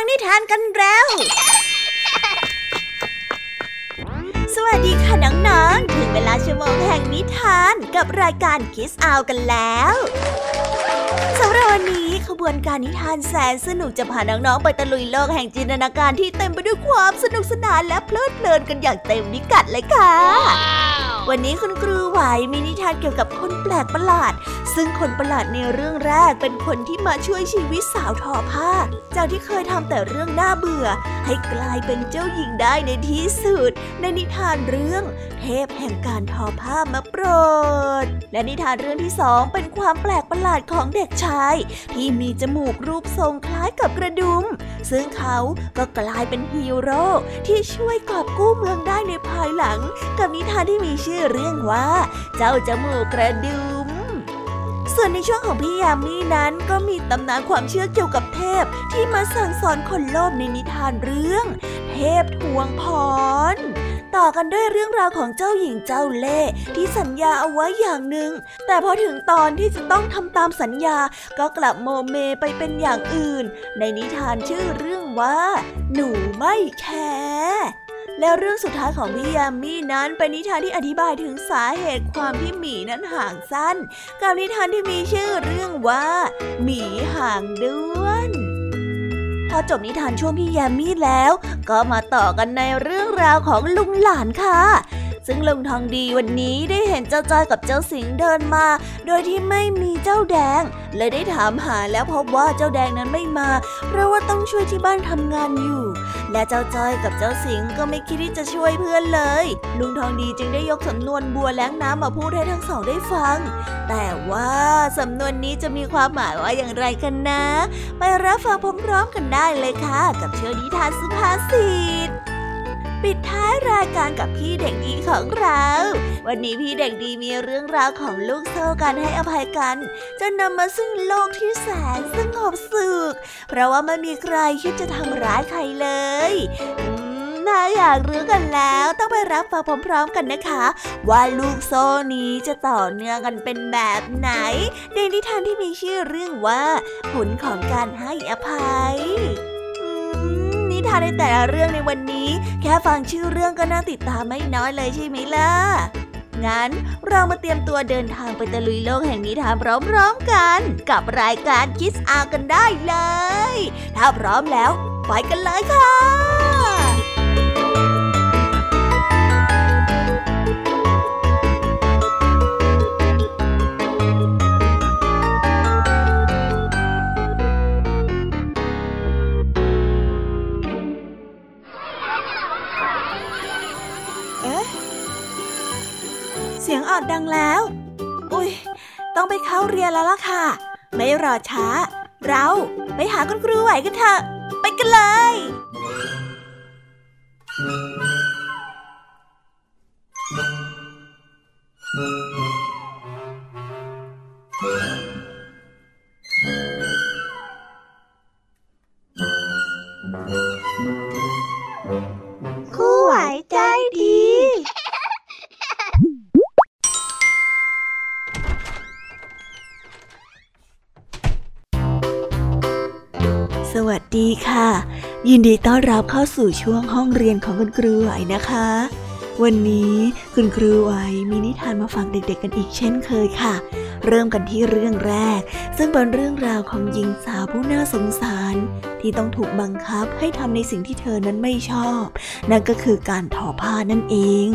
ฟังนิทานกันแล้ว สวัสดีค่ะน้องๆ ถึงเวลาชั่วโมงแห่งนิทานกับรายการคิสอาวกันแล้วสำหรับวันนี้ขบวนการนิทานแสนสนุกจะพาน้องๆ ไปตะลุยโลกแห่งจินตนาการที่เต็มไปด้วยความสนุกสนานและเพลิดเพลินกันอย่างเต็มนิกัดเลยค่ะ วันนี้คุณครูไหวมีนิทานเกี่ยวกับคนแปลกประหลาด ซึ่งคนประหลาดในเรื่องแรกเป็นคนที่มาช่วยชีวิตสาวทอผ้า จากที่เคยทำแต่เรื่องน่าเบื่อ ให้กลายเป็นเจ้าหญิงได้ในที่สุด ในนิทานเรื่อง เทพแห่งการทอผ้ามาโปรด และนิทานเรื่องที่สองเป็นความแปลกประหลาดของเด็กชาย ที่มีจมูกรูปทรงคล้ายกับกระดุม ซึ่งเขาก็กลายเป็นฮีโร่ที่ช่วยกอบกู้เมืองได้ในภายหลัง กับนิทานที่มีชื่อเรื่องว่า เจ้าจมูกกระดุม ส่วนในช่วงของพี่ยามีนั้นก็มีตำนานความเชื่อเกี่ยวกับเทพที่มาสั่งสอนคนโลภในนิทานเรื่อง เทพทวงพรต่อกันด้วยเรื่องราวของเจ้าหญิงเจ้าเล่ห์ที่สัญญาเอาไว้อย่างหนึ่ง แต่พอถึงตอนที่จะต้องทำตามสัญญาก็กลับโมเมไปเป็นอย่างอื่น ในนิทานชื่อเรื่องว่า หนูไม่แคร์ แล้วเรื่องสุดท้ายของพี่ยามีนั้นเป็นนิทานที่อธิบายถึงสาเหตุความที่หมีนั้นห่างสั้น กับนิทานที่มีชื่อเรื่องว่า หมีห่างด้วนพอจบนิทานช่วงพี่ยามีแล้ว ก็มาต่อกันในเรื่องราวของลุงหลานค่ะ ซึ่งลุงทองดีวันนี้ได้เห็นเจ้าจ้อยกับเจ้าสิงเดินมา โดยที่ไม่มีเจ้าแดง เลยได้ถามหาแล้วพบว่าเจ้าแดงนั้นไม่มา เพราะว่าต้องช่วยที่บ้านทำงานอยู่ และเจ้าจ้อยกับเจ้าสิงห์ก็ไม่คิดที่จะช่วยเพื่อนเลย ลุงทองดีจึงได้ยกสำนวนบัวแล้งน้ำมาพูดให้ทั้งสองได้ฟัง แต่ว่าสำนวนนี้จะมีความหมายว่าอย่างไรกันนะ ไปรับฟังพร้อมๆกันได้เลยค่ะ กับเชื่อนิทานสุภาษิต ปิดท้ายรายการกับพี่เด็กดีของเรา วันนี้พี่เด็กดีมีเรื่องราวของลูกโซ่การให้อภัยกัน จะนำมาซึ่งโลกที่แสนสงบสุข เพราะว่าไม่มีใครคิดจะทำร้ายใครเลยถ้าอยากรู้กันแล้วต้องไปรับฟังพร้อมๆกันนะคะ ว่าลูกโซ่นี้จะต่อเนื่องกันเป็นแบบไหน ในนิทานที่มีชื่อเรื่องว่า ผลของการให้อภัย นิทานในแต่ละเรื่องในวันนี้ แค่ฟังชื่อเรื่องก็น่าติดตามไม่น้อยเลยใช่ไหมล่ะ งั้นเรามาเตรียมตัวเดินทางไปตะลุยโลกแห่งนิทานพร้อมๆกัน กับรายการคิสอากันได้เลย ถ้าพร้อมแล้ว ไปกันเลยค่ะ อดดังแล้ว อุ้ยต้องไปเข้าเรียนแล้วล่ะค่ะ ไม่รอช้า เราไปหาคุณครูไหวกันเถอะ ไปกันเลยครูไหวใจดี วัสดีค่ะ ยินดีต้อนรับเข้าสู่ช่วงห้องเรียนของคุณครูไหวนะคะ วันนี้คุณครูไหวมีนิทานมาฝากเด็กๆกันอีกเช่นเคยค่ะ เริ่มกันที่เรื่องแรก ซึ่งเป็นเรื่องราวของหญิงสาวผู้น่าสงสาร ที่ต้องถูกบังคับให้ทำในสิ่งที่เธอนั้นไม่ชอบ นั่นก็คือการทอผ้านั่นเอง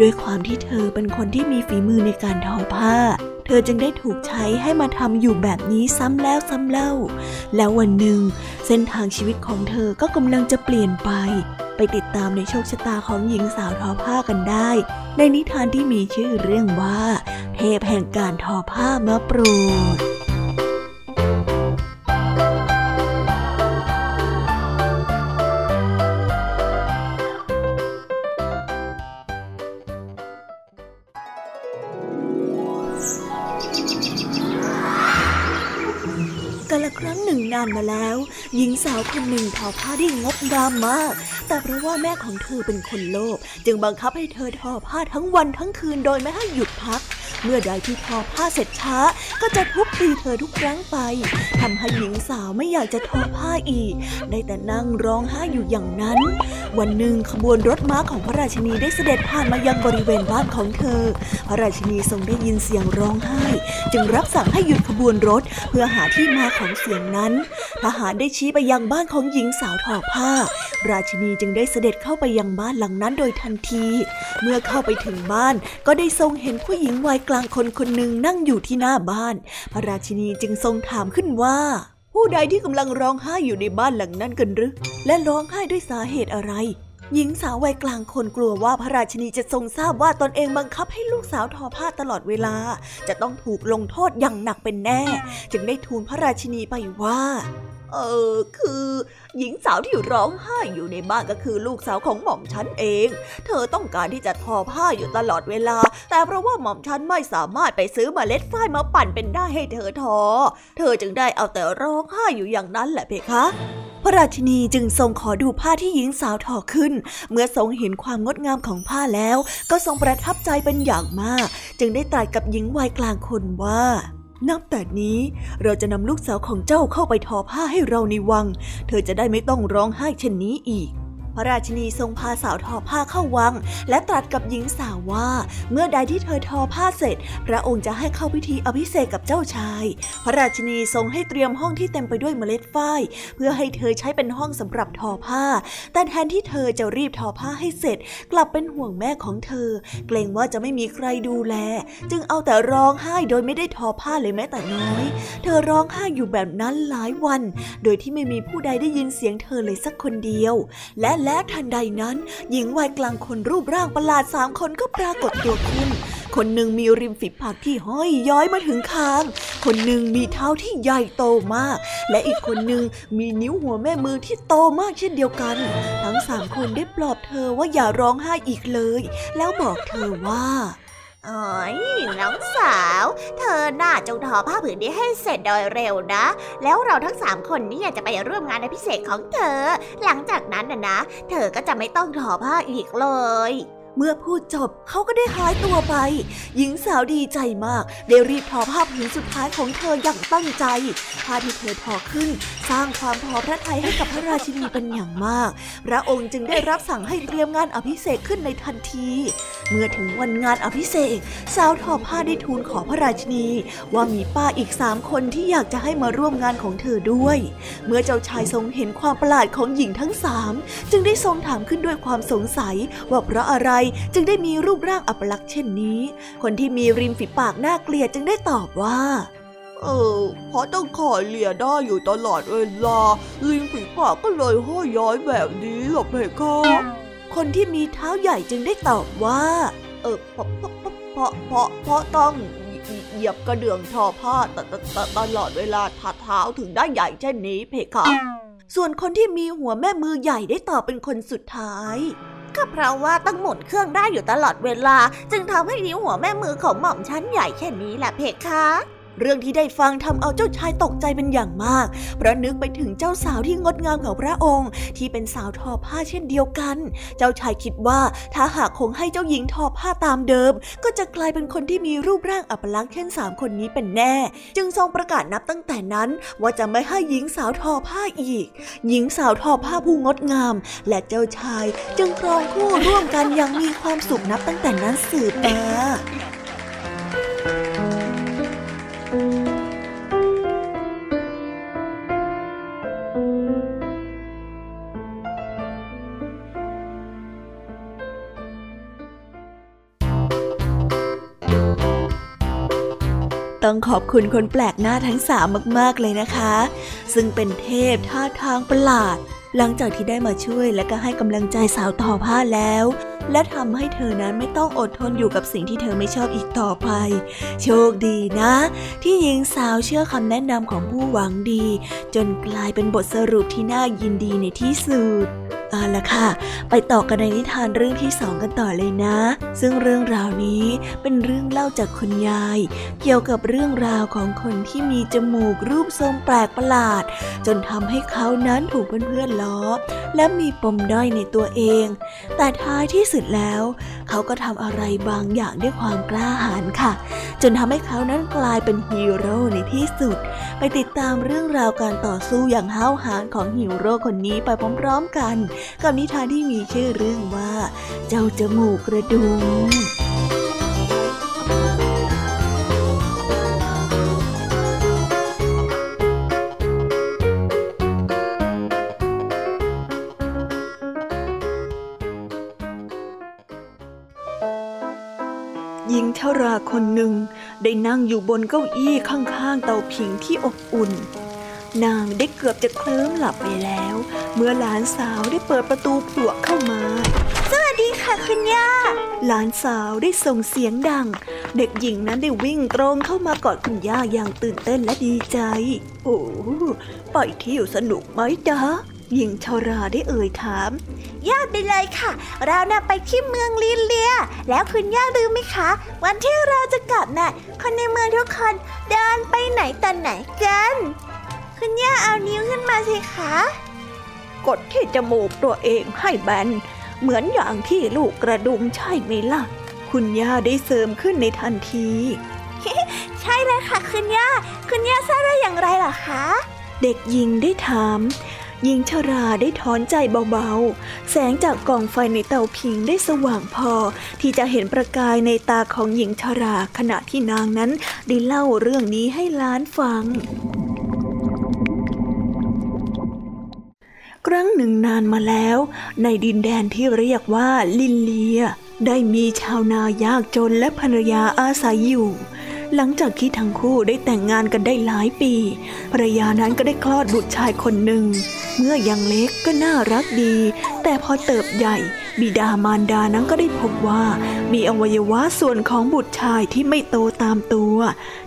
ด้วยความที่เธอเป็นคนที่มีฝีมือในการทอผ้าเเธอจึงได้ถูกใช้ให้มาทำอยู่แบบนี้ซ้ำแล้วซ้ำเล่า แล้ววันหนึ่ง เส้นทางชีวิตของเธอก็กำลังจะเปลี่ยนไป ไปติดตามในโชคชะตาของหญิงสาวทอผ้ากันได้ ในนิทานที่มีชื่อเรื่องว่า เทพแห่งการทอผ้ามาโปรดาละครั้งหนึ่งนานมาแล้ว หญิงสาวคนหนึ่งทอผ้าได้งดงามมาก แต่เพราะว่าแม่ของเธอเป็นคนโลภจึงบังคับให้เธอทอผ้าทั้งวันทั้งคืนโดยไม่ให้หยุดพัก เมื่อใดที่ทอผ้าเสร็จช้า ก็จะทุบตีเธอทุกครั้งไปทำให้หญิงสาวไม่อยากจะทอผ้าอีก ได้แต่นั่งร้องไห้อยู่อย่างนั้น วันหนึ่งขบวนรถม้าของพระราชินีได้เสด็จผ่านมายังบริเวณบ้านของเธอ พระราชินีทรงได้ยินเสียงร้องไห้ จึงรับสั่งให้หยุดขบวนรถเพื่อหาที่มาของเสียงนั้น ทหารได้ชี้ไปยังบ้านของหญิงสาวทอผ้า ราชินีจึงได้เสด็จเข้าไปยังบ้านหลังนั้นโดยทันที เมื่อเข้าไปถึงบ้านก็ได้ทรงเห็นผู้หญิงวัยกลางคนคนหนึ่งนั่งอยู่ที่หน้าบ้าน พระราชินีจึงทรงถามขึ้นว่า ผู้ใดที่กำลังร้องไห้อยู่ในบ้านหลังนั้นกันหรือ และร้องไห้ด้วยสาเหตุอะไร หญิงสาววัยกลางคนกลัวว่าพระราชินีจะทรงทราบว่าตนเองบังคับให้ลูกสาวทอผ้าตลอดเวลา จะต้องถูกลงโทษอย่างหนักเป็นแน่ จึงได้ทูลพระราชินีไปว่า เออคือ หญิงสาวที่ร้องไห้อยู่ในบ้านก็คือลูกสาวของหม่อมฉันเอง เธอต้องการที่จะทอผ้าอยู่ตลอดเวลา แต่เพราะว่าหม่อมฉันไม่สามารถไปซื้อมเมล็ดฝ้ายมาปั่นเป็นได้ให้เธอทอ เธอจึงได้เอาแต่ร้องไห้อยู่อย่างนั้นแหละเพคะพระราชินีจึงทรงขอดูผ้าที่หญิงสาวทอขึ้น เมื่อทรงเห็นความงดงามของผ้าแล้ว ก็ทรงประทับใจเป็นอย่างมาก จึงได้ตรัสกับหญิงวัยกลางคนว่า นับแต่นี้เราจะนำลูกสาวของเจ้าเข้าไปทอผ้าให้เราในวัง เธอจะได้ไม่ต้องร้องไห้เช่นนี้อีก พระราชินีทรงพาสาวทอผ้าเข้าวัง และตรัสกับหญิงสาวว่า เมื่อใดที่เธอทอผ้าเสร็จ พระองค์จะให้เข้าพิธีอภิเษกกับเจ้าชาย พระราชินีทรงให้เตรียมห้องที่เต็มไปด้วยเมล็ดฝ้ายเพื่อให้เธอใช้เป็นห้องสำหรับทอผ้า แต่แทนที่เธอจะรีบทอผ้าให้เสร็จ กลับเป็นห่วงแม่ของเธอ เกรงว่าจะไม่มีใครดูแล จึงเอาแต่ร้องไห้โดยไม่ได้ทอผ้าเลยแม้แต่น้อย เธอร้องไห้อยู่แบบนั้นหลายวัน โดยที่ไม่มีผู้ใดได้ยินเสียงเธอเลยสักคนเดียว และแล้วทันใดนั้น หญิงวัยกลางคนรูปร่างประหลาดสามคนก็ปรากฏตัวขึ้น คนหนึ่งมีริมฝีปากที่ห้อยย้อยมาถึงคาง คนหนึ่งมีเท้าที่ใหญ่โตมาก และอีกคนหนึ่งมีนิ้วหัวแม่มือที่โตมากเช่นเดียวกัน ทั้งสามคนได้ปลอบเธอว่าอย่าร้องไห้อีกเลย แล้วบอกเธอว่า อ๋อยน้องสาว เธอหน้าจงทอผ้าผืนนี้ให้เสร็จโดยเร็วนะ แล้วเราทั้งสามคนนี่จะไปร่วมงานในพิเศษของเธอ หลังจากนั้นนะนะ เธอก็จะไม่ต้องทอผ้าอีกเลย เมื่อพูดจบเขาก็ได้หายตัวไป หญิงสาวดีใจมาก ได้รีบทอผ้าผืนสุดท้ายของเธออย่างตั้งใจ ผ้าที่เธอทอขึ้นสร้างความพอพระทัยให้กับพระราชินีเป็นอย่างมาก พระองค์จึงได้รับสั่งให้เตรียมงานอภิเษกขึ้นในทันที เมื่อถึงวันงานอภิเษกสาวทอผ้าได้ทูลขอพระราชินี ว่ามีป้าอีกสามคนที่อยากจะให้มาร่วมงานของเธอด้วย เมื่อเจ้าชายทรงเห็นความประหลาดของหญิงทั้งสามจึงได้ทรงถามขึ้นด้วยความสงสัย ว่าเพราะอะไรจึงได้มีรูปร่างอัปลักษณ์เช่นนี้ คนที่มีริมฝีปากน่าเกลียดจึงได้ตอบว่า เออเพราะต้องขอเลียได้อยู่ตลอดเวลาริมฝีปากก็เลยห้อยย้อยแบบนี้หรอเพคะคนที่มีเท้าใหญ่จึงได้ตอบว่า เออเพราะเพราะเพราะเพราะเพราะต้องเหยียบกระเดื่องทอผ้าตตลอดเวลาท้าเท้าถึงได้ใหญ่เช่นนี้เพคะ ส่วนคนที่มีหัวแม่มือใหญ่ได้ตอบเป็นคนสุดท้ายก็เพราะว่าต้องหมุนเครื่องได้อยู่ตลอดเวลา จึงทำให้นิ้วหัวแม่มือของหม่อมชั้นใหญ่แค่นี้แหละเพคะ เรื่องที่ได้ฟังทำเอาเจ้าชายตกใจเป็นอย่างมาก เพราะนึกไปถึงเจ้าสาวที่งดงามของพระองค์ ที่เป็นสาวทอผ้าเช่นเดียวกัน เจ้าชายคิดว่าถ้าหากคงให้เจ้าหญิงทอผ้าตามเดิม ก็จะกลายเป็นคนที่มีรูปร่างอัปลักษณ์เช่นสามคนนี้เป็นแน่ จึงทรงประกาศนับตั้งแต่นั้น ว่าจะไม่ให้หญิงสาวทอผ้าอีก หญิงสาวทอผ้าผู้งดงาม และเจ้าชายจึงครองคู่ร่วมกันอย่างมีความสุขนับตั้งแต่นั้นสืบมา ต้องขอบคุณคนแปลกหน้าทั้งสามมาก ๆ เลยนะคะ ซึ่งเป็นเทพท่าทางประหลาด หลังจากที่ได้มาช่วยและก็ให้กำลังใจสาวทอผ้าแล้ว และทำให้เธอนั้นไม่ต้องอดทนอยู่กับสิ่งที่เธอไม่ชอบอีกต่อไป โชคดีนะ ที่หญิงสาวเชื่อคำแนะนำของผู้หวังดี จนกลายเป็นบทสรุปที่น่ายินดีในที่สุด เอาละค่ะ ไปต่อกันในนิทานเรื่องที่สองกันต่อเลยนะ ซึ่งเรื่องราวนี้เป็นเรื่องเล่าจากคุณยาย เกี่ยวกับเรื่องราวของคนที่มีจมูกรูปทรงแปลกประหลาด จนทำให้เขานั้นถูกเพื่อนๆล้อ และมีปมด้อยในตัวเอง แต่ท้ายที่สุดแล้วเขาก็ทำอะไรบางอย่างด้วยความกล้าหาญค่ะ จนทำให้เขานั้นกลายเป็นฮีโร่ในที่สุด ไปติดตามเรื่องราวการต่อสู้อย่างห้าวหาญของฮีโร่คนนี้ไปพร้อมๆกัน กับนิทานที่มีชื่อเรื่องว่า เจ้าจมูกกระดุม คนหนึ่งได้นั่งอยู่บนเก้าอี้ข้างๆเตาผิงที่อบอุ่น นางได้เกือบจะเคลิ้มหลับไปแล้ว เมื่อหลานสาวได้เปิดประตูผลวกเข้ามา สวัสดีค่ะคุณย่า หลานสาวได้ส่งเสียงดัง เด็กหญิงนั้นได้วิ่งตรงเข้ามากอดคุณย่าอย่างตื่นเต้นและดีใจ โอ้ไปเที่ยวสนุกไหมจ๊ะ หญิงชาราได้เอ่ยถามย่าไปเลยค่ะ เราน่ะไปที่เมืองลินเลีย แล้วคุณย่ารู้ไหมคะ วันที่เราจะกลับน่ะ คนในเมืองทุกคนเดินไปไหนตอนไหนกัน คุณย่าเอานิ้วขึ้นมาสิคะ กดที่จมูกตัวเองให้แบน เหมือนอย่างที่ลูกกระดุมใช่ไหมล่ะ คุณย่าได้เสริมขึ้นในทันที ใช่เลยค่ะ คุณย่า คุณย่าทราบได้อย่างไรเหรอคะ เด็กหญิงได้ถาม หญิงชราได้ถอนใจเบาๆ แสงจากกองไฟในเตาผิงได้สว่างพอ ที่จะเห็นประกายในตาของหญิงชราขณะที่นางนั้นได้เล่าเรื่องนี้ให้ล้านฟังครั้งหนึ่งนานมาแล้ว ในดินแดนที่เรียกว่าลินเลีย ได้มีชาวนายากจนและภรรยาอาศัยอยู่ หลังจากที่ทั้งคู่ได้แต่งงานกันได้หลายปี ภรรยานั้นก็ได้คลอดบุตรชายคนหนึ่ง เมื่อยังเล็กก็น่ารักดี แต่พอเติบใหญ่ บิดามารดานั้นก็ได้พบว่า มีอวัยวะส่วนของบุตรชายที่ไม่โตตามตัว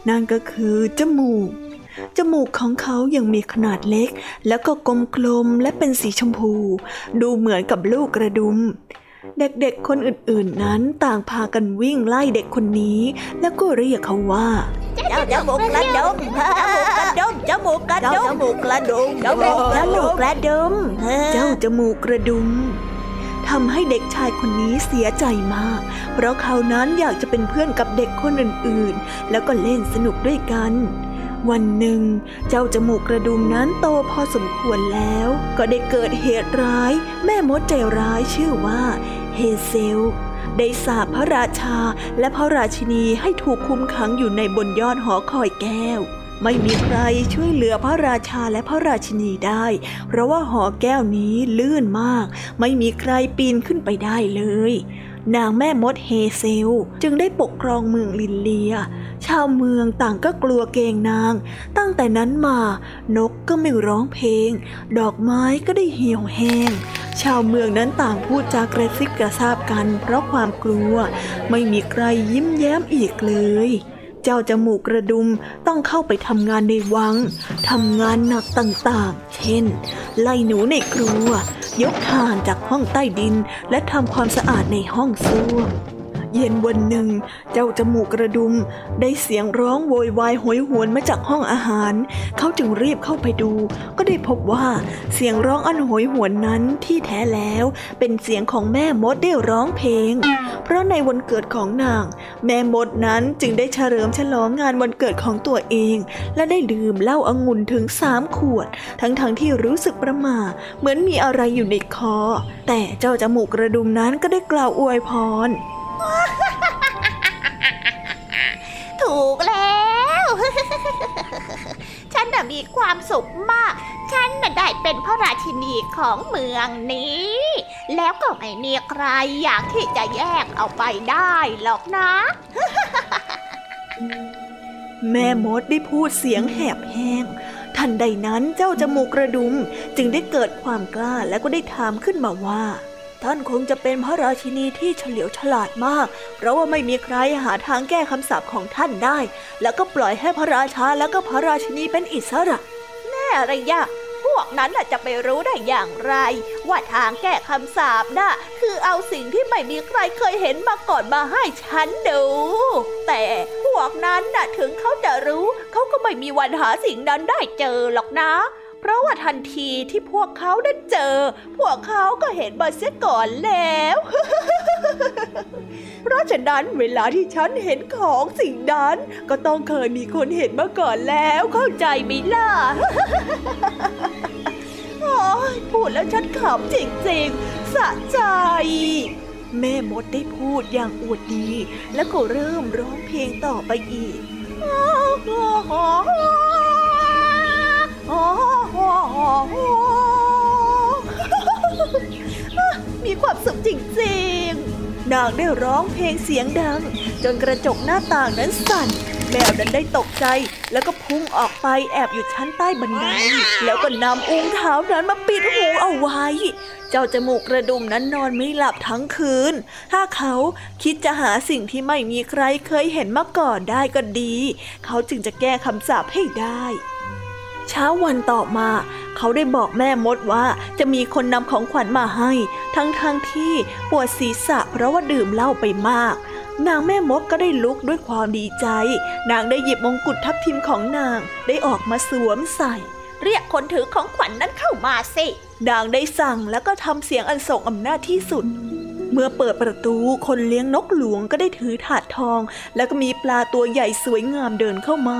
นั่นก็คือจมูกจมูกของเขายังมีขนาดเล็ก แล้วก็กลมกลมๆและเป็นสีชมพู ดูเหมือนกับลูกกระดุม เด็กๆ คนอื่นๆนั้นต่างพากันวิ่งไล่เด็กคนนี้ แล้วก็เรียกเขาว่า เจ้าจมูกกระดมจมูกกระดมจมูกกระดมจมูกกระดุมจมูกกระดมเจ้าจมูกกระดุมทำให้เด็กชายคนนี้เสียใจมาก เพราะเขานั้นอยากจะเป็นเพื่อนกับเด็กคนอื่นๆ แล้วก็เล่นสนุกด้วยกัน วันหนึ่ง เจ้าจมูกกระดุมนั้นโตพอสมควรแล้ว ก็ได้เกิดเหตุร้าย แม่มดใจร้ายชื่อว่าเฮเซลได้สาปพระราชาและพระราชินีให้ถูกคุมขังอยู่ในบนยอดหอคอยแก้ว ไม่มีใครช่วยเหลือพระราชาและพระราชินีได้ เพราะว่าหอแก้วนี้ลื่นมาก ไม่มีใครปีนขึ้นไปได้เลย นางแม่มดเฮเซล จึงได้ปกครองเมืองลินเลีย ชาวเมืองต่างก็กลัวเกงนาง ตั้งแต่นั้นมา นกก็ไม่ร้องเพลง ดอกไม้ก็ได้เหี่ยวแห้ง ชาวเมืองนั้นต่างพูดจากระซิบกระซาบกัน เพราะความกลัว ไม่มีใครยิ้มแย้มอีกเลย เจ้าจมูกกระดุมต้องเข้าไปทำงานในวังทำงานหนักต่างๆ เช่น ไล่หนูในครัว ยกถ่านจากห้องใต้ดิน และทำความสะอาดในห้องส้วม เย็นวันหนึ่ง เจ้าจมูกกระดุมได้เสียงร้องโวยวายโหยหวนมาจากห้องอาหาร เขาจึงรีบเข้าไปดู ก็ได้พบว่าเสียงร้องอันโหยหวนนั้นที่แท้แล้วเป็นเสียงของแม่มดได้ร้องเพลง เพราะในวันเกิดของนาง แม่มดนั้นจึงได้เฉลิมฉลองงานวันเกิดของตัวเอง และได้ดื่มเหล้าองุ่นถึงสามขวด ทั้งๆทที่รู้สึกประหม่าเหมือนมีอะไรอยู่ในคอ แต่เจ้าจมูกกระดุมนั้นก็ได้กล่าวอวยพร ถูกแล้ว ฉันน่ะมีความสุขมาก ฉันน่ะได้เป็นพระราชินีของเมืองนี้ แล้วก็ไม่มีใครอยากที่จะแยกเอาไปได้หรอกนะ แม่มดได้พูดเสียงแหบแห้ง ทันใดนั้นเจ้าจมูกกระดุมจึงได้เกิดความกล้าและก็ได้ถามขึ้นมาว่า ท่านคงจะเป็นพระราชินีที่เฉลียวฉลาดมาก เพราะว่าไม่มีใครหาทางแก้คำสาปของท่านได้ แล้วก็ปล่อยให้พระราชาและก็พระราชินีเป็นอิสระ แน่อะไรยะพวกนั้นจะไปรู้ได้อย่างไร ว่าทางแก้คำสาปน่ะคือเอาสิ่งที่ไม่มีใครเคยเห็นมาก่อนมาให้ฉันดู แต่พวกนั้นน่ะถึงเขาจะรู้ เขาก็ไม่มีวันหาสิ่งนั้นได้เจอหรอกนะ ราะว่าทันทีที่พวกเขาได้เจอ พวกเขาก็เห็นมาเสียก่อนแล้ว เพราะฉะนั้นเวลาที่ฉันเห็นของสิ่งนั้น ก็ต้องเคยมีคนเห็นมาก่อนแล้วเข้าใจไหมล่ะพูดแล้วฉันขำจริงๆ สะใจ แม่มดได้พูดอย่างอวดดี แล้วก็เริ่มร้องเพลงต่อไปอีก มีความสุขจริงๆ นางได้ร้องเพลงเสียงดัง จนกระจกหน้าต่างนั้นสั่น แมวนั้นได้ตกใจ แล้วก็พุ่งออกไปแอบอยู่ชั้นใต้บันได แล้วก็นำอุ้งเท้านั้นมาปิดหูเอาไว้ เจ้าจมูกกระดุมนั้นนอนไม่หลับทั้งคืน ถ้าเขาคิดจะหาสิ่งที่ไม่มีใครเคยเห็นมาก่อนได้ก็ดี เขาจึงจะแก้คำสาปให้ได้ เช้าวันต่อมา เขาได้บอกแม่มดว่าจะมีคนนำของขวัญมาให้ ทั้งๆทที่ปวดศีรษะเพราะว่าดื่มเหล้าไปมาก นางแม่มดก็ได้ลุกด้วยความดีใจ นางได้หยิบมงกุฎทับทิมของนางได้ออกมาสวมใส่ เรียกคนถือของขวัญนนั้นเข้ามาสิ นางได้สั่งแล้วก็ทำเสียงอันทรงอำนาจที่สุด มื่อเปิดประตูคนเลี้ยงนกหลวงก็ได้ถือถาดทอง แล้วก็มีปลาตัวใหญ่สวยงามเดินเข้ามา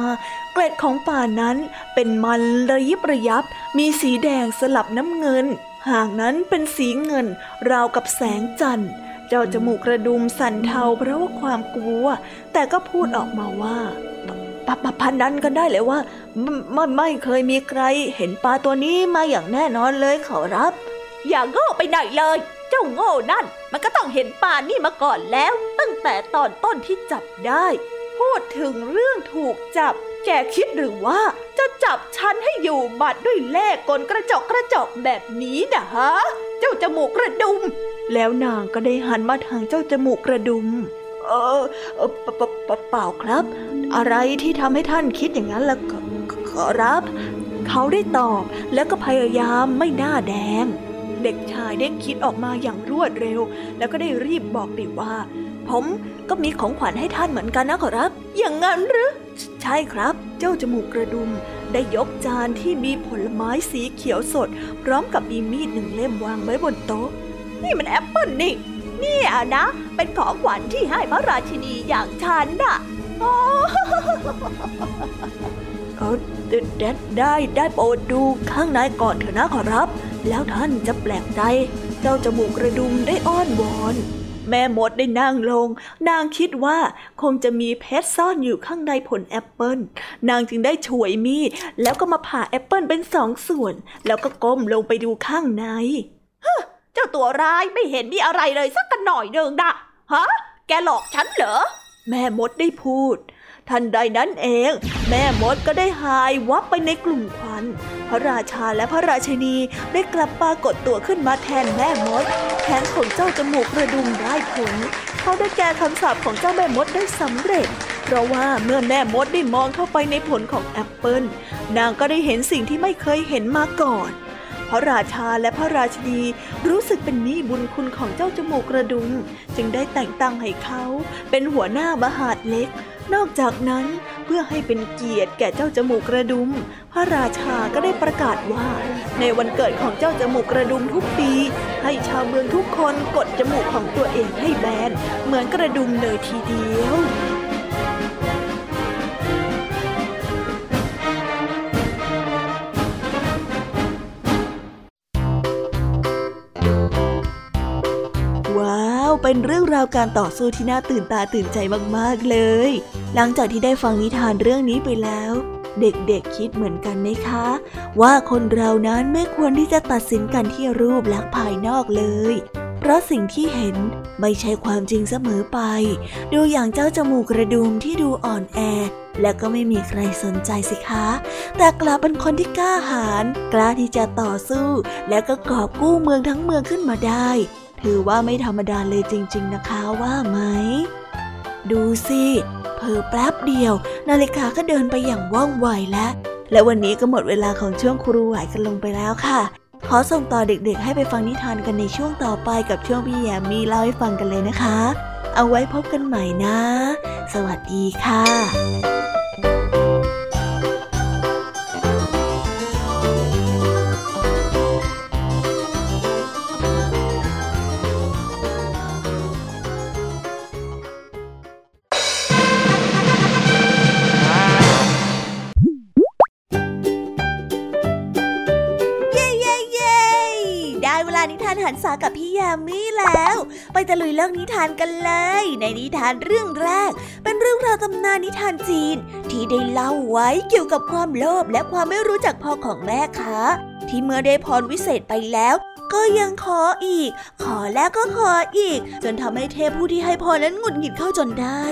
เกล็ดของป่านั้นเป็นมันระยิบระยับ มีสีแดงสลับน้ำเงิน หางนั้นเป็นสีเงิน ราวกับแสงจันทร์ เจ้าจมูกกระดุมสั่นเทาเพราะว่าความกลัว แต่ก็พูดออกมาว่าปะปะพันนั้นกันได้เลยว่าไม่ไม่เคยมีใครเห็นปลาตัวนี้มาอย่างแน่นอนเลยขอรับ อย่างโง่ไปหนเลย เจ้าโง่นั่น มันก็ต้องเห็นป่านี่มาก่อนแล้ว ตั้งแต่ตอนต้นที่จับได้ พูดถึงเรื่องถูกจับ แกคิดหรือว่าจะจับฉันให้อยู่บัดด้วยแล่กลกระจกกระจกแบบนี้นะฮะ เจ้าจมูกกระดุม แล้วนางก็ได้หันมาทางเจ้าจมูกกระดุมเออเออเปล่าครับ อะไรที่ทำให้ท่านคิดอย่างนั้นล่ะขอรับ เขาได้ตอบแล้วก็พยายามไม่หน้าแดง เด็กชายได้คิดออกมาอย่างรวดเร็ว แล้วก็ได้รีบบอกไปว่า ผมก็มีของขวัญให้ท่านเหมือนกันนะขอรับ อย่างนั้นหรือ ใช่ครับ เจ้าจมูกกระดุม ได้ยกจานที่มีผลไม้สีเขียวสด พร้อมกับมีมีดหนึ่งเล่มวางไว้บนโต๊ะ นี่มันแอปเปิลนี่นี่อะนะ เป็นของขวัญที่ให้พระราชินีอย่างฉันน่ะ โอ้ เออได้ได้ได้โปรดดูข้างในก่อนเถอะนะขอรับ แล้วท่านจะแปลกใจ เจ้าจมูกกระดุมได้อ้อนวอนแม่มดได้นั่งลง นางคิดว่าคงจะมีเพชรซ่อนอยู่ข้างในผลแอปเปิลนางจึงได้ฉวยมีดแล้วก็มาผ่าแอปเปิลเป็นสองส่วน แล้วก็ก้มลงไปดูข้างในเจ้าตัวร้ายไม่เห็นมีอะไรเลยสักกะหน่อยเดิงดะฮะ แกหลอกฉันเหรอ แม่มดได้พูด ทันใดนั้นเอง แม่มดก็ได้หายวับไปในกลุ่มควัน พระราชาและพระราชินีได้กลับปรากฏตัวขึ้นมาแทนแม่มดแทนของเจ้าจมูกกระดุมได้ผล เขาได้แก้คำสาปของเจ้าแม่มดได้สำเร็จ เพราะว่าเมื่อแม่มดได้มองเข้าไปในผลของแอปเปิลนางก็ได้เห็นสิ่งที่ไม่เคยเห็นมาก่อนพระราชาและพระราชนีรู้สึกเป็นหนี้บุญคุณของเจ้าจมูกกระดุม จึงได้แต่งตั้งให้เขาเป็นหัวหน้ามหาดเล็ก นอกจากนั้นเพื่อให้เป็นเกียรติแก่เจ้าจมูกกระดุม พระราชาก็ได้ประกาศว่า ในวันเกิดของเจ้าจมูกกระดุมทุกปี ให้ชาวเมืองทุกคนกดจมูกของตัวเองให้แบนเหมือนกระดุมเลยทีเดียว เป็นเรื่องราวการต่อสู้ที่น่าตื่นตาตื่นใจมากๆเลย หลังจากที่ได้ฟังนิทานเรื่องนี้ไปแล้ว เด็กๆคิดเหมือนกันไหมคะ ว่าคนเรานั้นไม่ควรที่จะตัดสินกันที่รูปลักษณ์ภายนอกเลย เพราะสิ่งที่เห็นไม่ใช่ความจริงเสมอไป ดูอย่างเจ้าจมูกกระดุมที่ดูอ่อนแอและก็ไม่มีใครสนใจสิคะ แต่กลับเป็นคนที่กล้าหาญ กล้าที่จะต่อสู้ และก็กอบกู้เมืองทั้งเมืองขึ้นมาได้ ถือว่าไม่ธรรมดาเลยจริง ๆ นะคะว่าไหม ดูสิเพอแป๊บเดียว นาฬิกาก็เดินไปอย่างว่องไวแล้ว และวันนี้ก็หมดเวลาของช่วงครูไหวกันลงไปแล้วค่ะ ขอส่งต่อเด็กๆ ให้ไปฟังนิทานกันในช่วงต่อไปกับช่วงพี่แยมมีเล่าให้ฟังกันเลยนะคะ เอาไว้พบกันใหม่นะ สวัสดีค่ะ เวลานิทานหันษากับพี่ยามีแล้ว ไปตะลุยเรื่องนิทานกันเลย ในนิทานเรื่องแรก เป็นเรื่องราวตำนานนิทานจีน ที่ได้เล่าไว้เกี่ยวกับความโลภและความไม่รู้จักพอของแม่ค้าที่เมื่อได้พรวิเศษไปแล้ว ก็ยังขออีก ขอแล้วก็ขออีก จนทำให้เทพผู้ที่ให้พรนั้นหงุดหงิดเข้าจนได้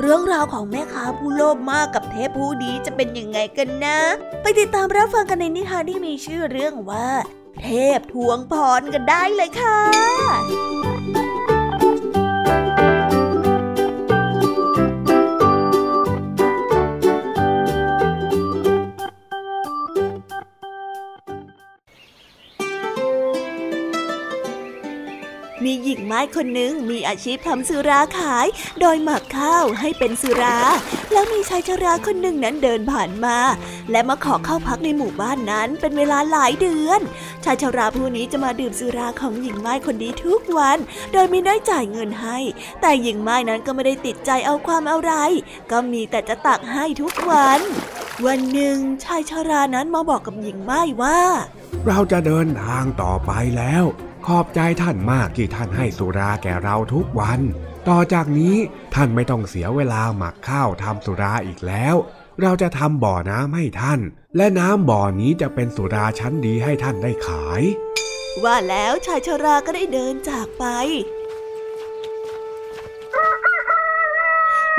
เรื่องราวของแม่ค้าผู้โลภมากกับเทพผู้ดีจะเป็นยังไงกันนะ ไปติดตามรับฟังกันในนิทานที่มีชื่อเรื่องว่า เทพทวงพรกันได้เลยค่ะ หญิงไม้คนหนึ่งมีอาชีพทำสุราขาย โดยหมักข้าวให้เป็นสุรา แล้วมีชายชราคนหนึ่งนั้นเดินผ่านมา และมาขอเข้าพักในหมู่บ้านนั้นเป็นเวลาหลายเดือน ชายชราผู้นี้จะมาดื่มสุราของหญิงไม้คนนี้ทุกวัน โดยไม่ได้จ่ายเงินให้ แต่หญิงไม้นั้นก็ไม่ได้ติดใจเอาความอะไร ก็มีแต่จะตักให้ทุกวัน วันหนึ่งชายชรานั้นมาบอกกับหญิงไม้ว่า เราจะเดินทางต่อไปแล้ว ขอบใจท่านมากที่ท่านให้สุราแก่เราทุกวัน ต่อจากนี้ท่านไม่ต้องเสียเวลาหมักข้าวทำสุราอีกแล้ว เราจะทำบ่อน้ำให้ท่าน และน้ำบ่อนี้จะเป็นสุราชั้นดีให้ท่านได้ขาย ว่าแล้วชายชราก็ได้เดินจากไป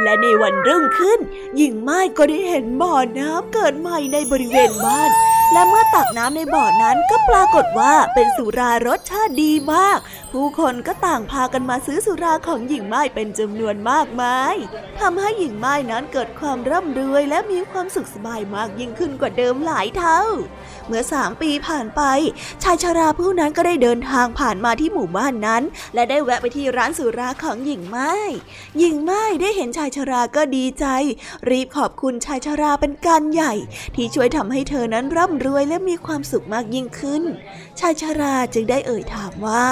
และในวันรุ่งขึ้นหญิงไม้ก็ได้เห็นบ่อน้ำเกิดใหม่ในบริเวณบ้าน และเมื่อตักน้ำในบ่อนั้นก็ปรากฏว่าเป็นสุรารสชาติดีมากผู้คนก็ต่างพากันมาซื้อสุราของหญิงไม้เป็นจำนวนมากมายทำให้หญิงไม้นั้นเกิดความร่ำรวยและมีความสุขสบายมากยิ่งขึ้นกว่าเดิมหลายเท่า เมื่อสามปีผ่านไป ชายชาราผู้นั้นก็ได้เดินทางผ่านมาที่หมู่บ้านนั้น และได้แวะไปที่ร้านสุราของหญิงไม้หญิงไม้ได้เห็นชายชาราก็ดีใจ รีบขอบคุณชายชาราเป็นการใหญ่ ที่ช่วยทำให้เธอนั้นร่ำรวยและมีความสุขมากยิ่งขึ้น ชายชาราจึงได้เอ่ยถามว่า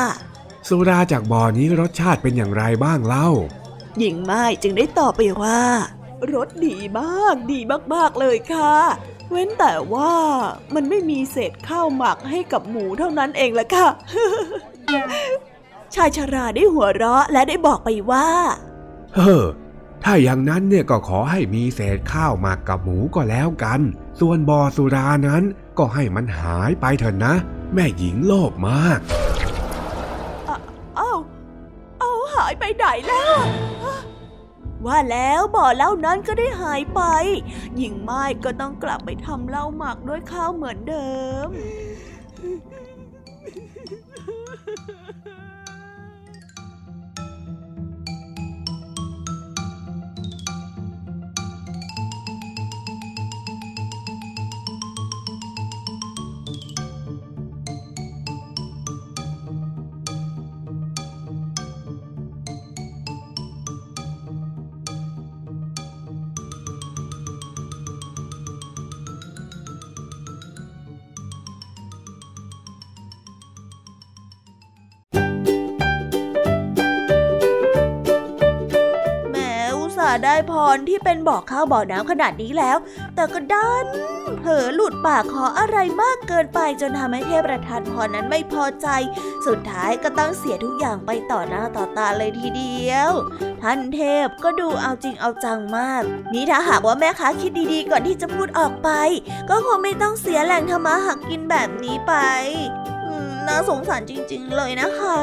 สุราจากบ่อนี้รสชาติเป็นอย่างไรบ้างเล่า หญิงไม้จึงได้ตอบไปว่ารสดีมากดีมากๆเลยค่ะ เว้นแต่ว่ามันไม่มีเศษข้าวหมักให้กับหมูเท่านั้นเองละค่ะ ชายชาราได้หัวเราะและได้บอกไปว่า เฮ้อถ้าอย่างนั้นเนี่ยก็ขอให้มีเศษข้าวหมักกับหมูก็แล้วกัน ส่วนบ่อสุรานั้นก็ให้มันหายไปเถอะนะ แม่หญิงโลภมากเอ้าเอายไปไหนแล้ว ว่าแล้วบ่อเหล้านั้นก็ได้หายไป หญิงไม้ก็ต้องกลับไปทำเหล้าหมักด้วยข้าวเหมือนเดิม ได้พรที่เป็นบ่อข้าวบ่อน้ำขนาดนี้แล้ว แต่ก็ดันเผลอหลุดปากขออะไรมากเกินไปจนทำให้เทพประธานพรนั้นไม่พอใจ สุดท้ายก็ต้องเสียทุกอย่างไปต่อหน้าต่อตาเลยทีเดียว ท่านเทพก็ดูเอาจริงเอาจังมาก นี่ถ้าหากว่าแม่ค้าคิดดีๆก่อนที่จะพูดออกไป ก็คงไม่ต้องเสียแหล่งทำมาหากินแบบนี้ไปน่าสงสารจริงๆเลยนะคะ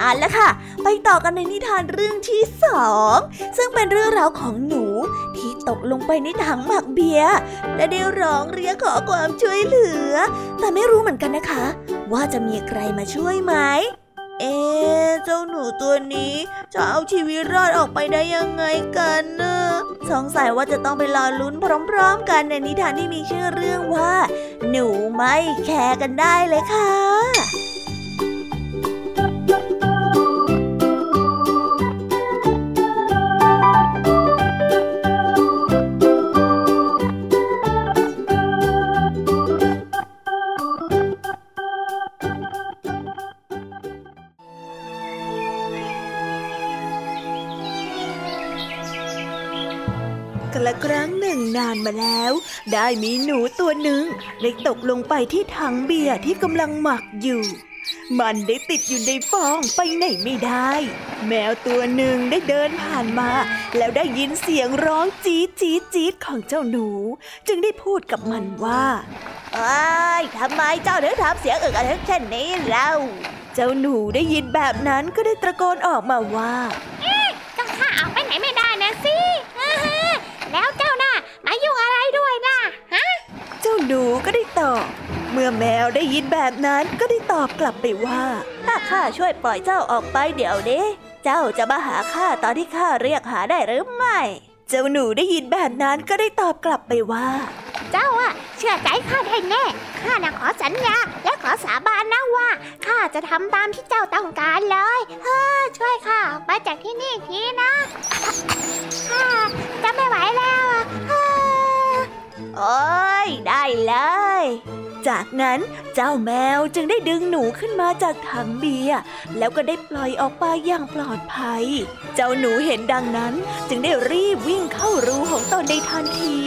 อ่าแล้วค่ะ ไปต่อกันในนิทานเรื่องที่สองซึ่งเป็นเรื่องราวของหนูที่ตกลงไปในถังหมักเบียร์และได้ร้องเรียกขอความช่วยเหลือ แต่ไม่รู้เหมือนกันนะคะ ว่าจะมีใครมาช่วยไหมเอ๊เจ้าหนูตัวนี้จะเอาชีวิตรอดออกไปได้ยังไงกันนะสงสัยว่าจะต้องไปรอลุ้นพร้อมๆ กันในนิทานที่มีชื่อเรื่องว่า หนูไม่แคร์กันได้เลยค่ะ นึ่งนานมาแล้ว ได้มีหนูตัวหนึ่งได้ตกลงไปที่ถังเบียร์ที่กำลังหมักอยู่ มันได้ติดอยู่ในฟองไปไหนไม่ได้ แมวตัวหนึ่งได้เดินผ่านมา แล้วได้ยินเสียงร้องจี๊ดจี๊ดจี๊ดของเจ้าหนู จึงได้พูดกับมันว่าเอ้ยทำไมเจ้าถึงทำเสียงอึกอักเช่นนี้เล่าเจ้าหนูได้ยินแบบนั้นก็ได้ตะโกนออกมาว่าเอ๊ะก็ข้าออกไปไหนไม่ได้นะสิแล้วเจ้าน่ะ มายุ่งอะไรด้วยนะฮะ เจ้าหนูก็ได้ตอบ เมื่อแมวได้ยินแบบนั้นก็ได้ตอบกลับไปว่า ถ้าข้าช่วยปล่อยเจ้าออกไปเดี๋ยวนี้ เจ้าจะมาหาข้าตอนที่ข้าเรียกหาได้หรือไม่ เจ้าหนูได้ยินแบบนั้นก็ได้ตอบกลับไปว่า เจ้าอะเชื่อใจข้าได้แน่ ข้าน่ะขอสัญญาและขอสาบานนะว่าข้าจะทำตามที่เจ้าต้องการเลย เฮ้อช่วยข้าออกมาจากที่นี่ทีนะข้าจะไม่ไหวแล้ว โอ้ยได้เลย จากนั้นเจ้าแมวจึงได้ดึงหนูขึ้นมาจากถังเบียร์แล้วก็ได้ปล่อยออกไปอย่างปลอดภัย เจ้าหนูเห็นดังนั้น จึงได้รีบวิ่งเข้ารูของตนในทันที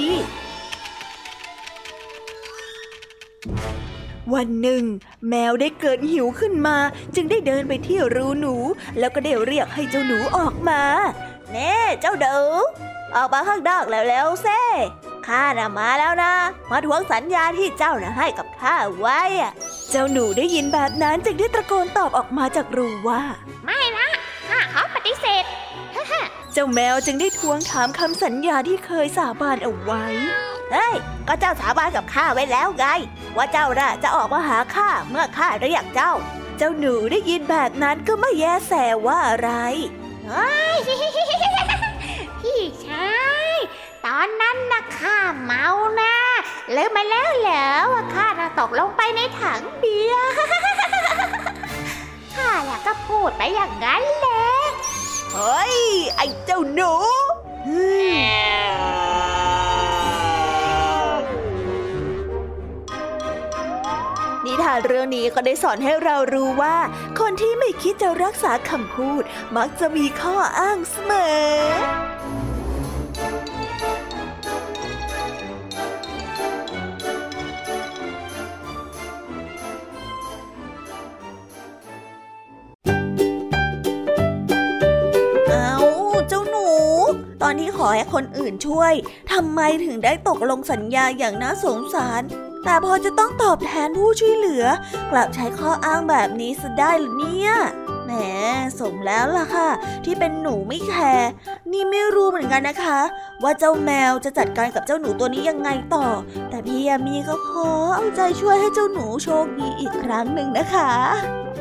วันหนึ่ง แมวได้เกิดหิวขึ้นมา จึงได้เดินไปที่รูหนู แล้วก็ได้เรียกให้เจ้าหนูออกมาเน่เจ้าเดอออกมาข้างนอกแล้วๆเซ่ ข้าน่ะมาแล้วนะ มาทวงสัญญาที่เจ้าน่ะให้กับข้าไว้อะเจ้าหนูได้ยินแบบนั้นจึงได้ตะโกนตอบออกมาจากรูว่า ไม่นะข้าขอปฏิเสธ เจ้าแมวจึงได้ทวงถามคำสัญญาที่เคยสาบานเอาไว้ เฮ้ย ก็เจ้าสาบานกับข้าไว้แล้วไง ว่าเจ้าน่ะจะออกมาหาข้าเมื่อข้าเรียกเจ้า เจ้าหนูได้ยินแบบนั้นก็ไม่แยแสว่าอะไรเฮ้ยพี่ชาย ตอนนั้นนะข้าเมานะลยมาแล้วเหรอว่าข้าจะตกลงไปในถังเบียร์ข้าแหละก็พูดไปอย่างนั้นแหละเฮ้ย ไอ้เจ้าหนูนิทานเรื่องนี้ก็ได้สอนให้เรารู้ว่า คนที่ไม่คิดจะรักษาคำพูด มักจะมีข้ออ้างเสมอ อนที่ขอให้คนอื่นช่วยทำไมถึงได้ตกลงสัญญาอย่างน่าสงสาร แต่พอจะต้องตอบแทนผู้ช่วยเหลือ กลับใช้ข้ออ้างแบบนี้ซะได้หรือเนี่ยแหมสมแล้วล่ะค่ะ ที่เป็นหนูไม่แคร์นี่ไม่รู้เหมือนกันนะคะ ว่าเจ้าแมวจะจัดการกับเจ้าหนูตัวนี้ยังไงต่อ แต่พี่ยามีก็ขอเอาใจช่วยให้เจ้าหนูโชคดีอีกครั้งหนึ่งนะคะ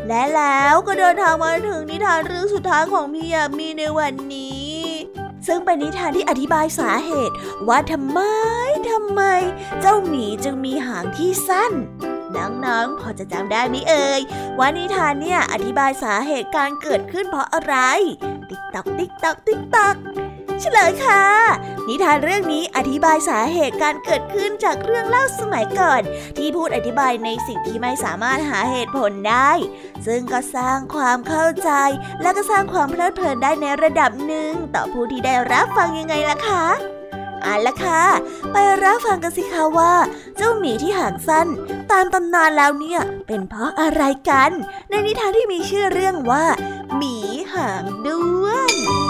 และแล้วก็เดินทางมาถึงนิทานเรื่องสุดท้ายของพี่ยามีในวันนี้ ซึ่งเป็นนิทานที่อธิบายสาเหตุว่าทำไมทำไม เจ้าหมีจึงมีหางที่สั้นน้องๆ พอจะจำได้ไหมเอ่ยว่านิทานเนี่ยอธิบายสาเหตุการเกิดขึ้นเพราะอะไร ติ๊กตอกติ๊กตอกติ๊กตอก เฉลยค่ะ นิทานเรื่องนี้อธิบายสาเหตุการเกิดขึ้นจากเรื่องเล่าสมัยก่อน ที่พูดอธิบายในสิ่งที่ไม่สามารถหาเหตุผลได้ ซึ่งก็สร้างความเข้าใจ และก็สร้างความเพลิดเพลินได้ในระดับหนึ่ง ต่อผู้ที่ได้รับฟังยังไงล่ะคะเอาละค่ะ ไปรับฟังกันสิคะว่า เจ้าหมีที่หางสั้น ตามตำนานแล้วเนี่ย เป็นเพราะอะไรกัน ในนิทานที่มีชื่อเรื่องว่า หมีหางด้วน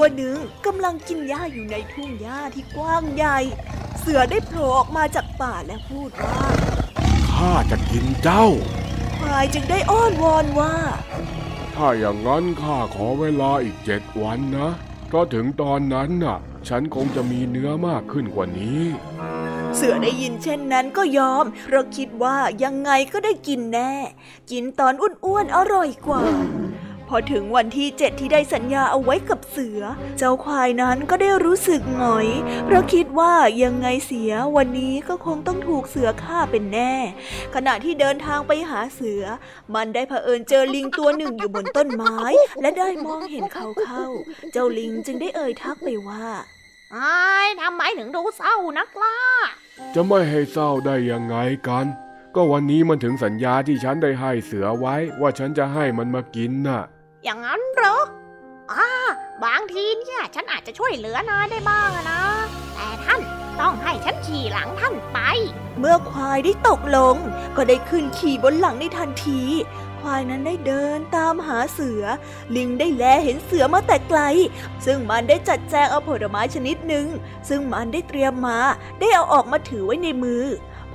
ตัวหนึ่งกำลังกินหญ้าอยู่ในทุ่งหญ้าที่กว้างใหญ่ เสือได้โผล่ออกมาจากป่าและพูดว่า ข้าจะกินเจ้าควายจึงได้อ้อนวอนว่า ถ้าอย่างนั้นข้าขอเวลาอีกเจ็ดวันนะเพราะถึงตอนนั้นน่ะ ฉันคงจะมีเนื้อมากขึ้นกว่านี้ เสือได้ยินเช่นนั้นก็ยอม เพราะคิดว่ายังไงก็ได้กินแน่ กินตอนอ้วนๆอร่อยกว่า พอถึงวันที่เจ็ดที่ได้สัญญาเอาไว้กับเสือ เจ้าควายนั้นก็ได้รู้สึกหงอย เพราะคิดว่ายังไงเสียวันนี้ก็คงต้องถูกเสือฆ่าเป็นแน่ ขณะที่เดินทางไปหาเสือ มันได้เผอิญเจอลิงตัวหนึ่งอยู่บนต้นไม้ และได้มองเห็นเขาเข้า เจ้าลิงจึงได้เอ่ยทักไปว่าไอ้ทำไมถึงดูเศร้านักล่ะ จะไม่ให้เศร้าได้ยังไงกัน ก็วันนี้มันถึงสัญญาที่ฉันได้ให้เสือไว้ว่าฉันจะให้มันมากินน่ะ อย่างนั้นเหรออ่าบางทีเนี่ยฉันอาจจะช่วยเหลือนายได้บ้างนะ แต่ท่านต้องให้ฉันขี่หลังท่านไป เมื่อควายได้ตกลง ก็ได้ขึ้นขี่บนหลังในทันที ควายนั้นได้เดินตามหาเสือ ลิงได้แลเห็นเสือมาแต่ไกล ซึ่งมันได้จัดแจงเอาผลไม้ชนิดหนึ่ง ซึ่งมันได้เตรียมมา ได้เอาออกมาถือไว้ในมือ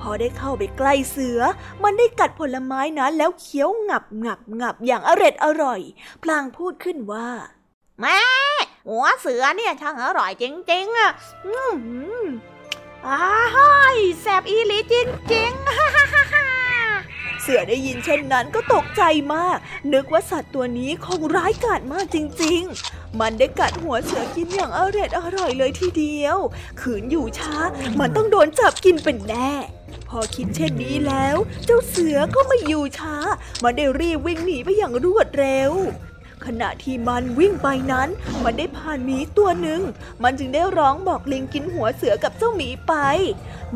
พอได้เข้าไปใกล้เสือ มันได้กัดผลไม้นั้นแล้วเคี้ยวงับงับงับอย่างอร็ดอร่อย พลางพูดขึ้นว่า แม่หัวเสือเนี่ยช่างอร่อยจริงๆอะ อืมอ้ายแซบอีหลีจริงๆเสือได้ยินเช่นนั้นก็ตกใจมาก นึกว่าสัตว์ตัวนี้คงร้ายกาจมากจริง ๆ มันได้กัดหัวเสือกินอย่างอร่อยอร่อยเลยทีเดียว ขืนอยู่ช้า มันต้องโดนจับกินเป็นแน่ พอคิดเช่นนี้แล้ว เจ้าเสือก็ไม่อยู่ช้า มันได้รีบวิ่งหนีไปอย่างรวดเร็ว ขณะที่มันวิ่งไปนั้น มันได้ผ่านหมีตัวหนึ่ง มันจึงได้ร้องบอกลิงกินหัวเสือกับเจ้าหมีไป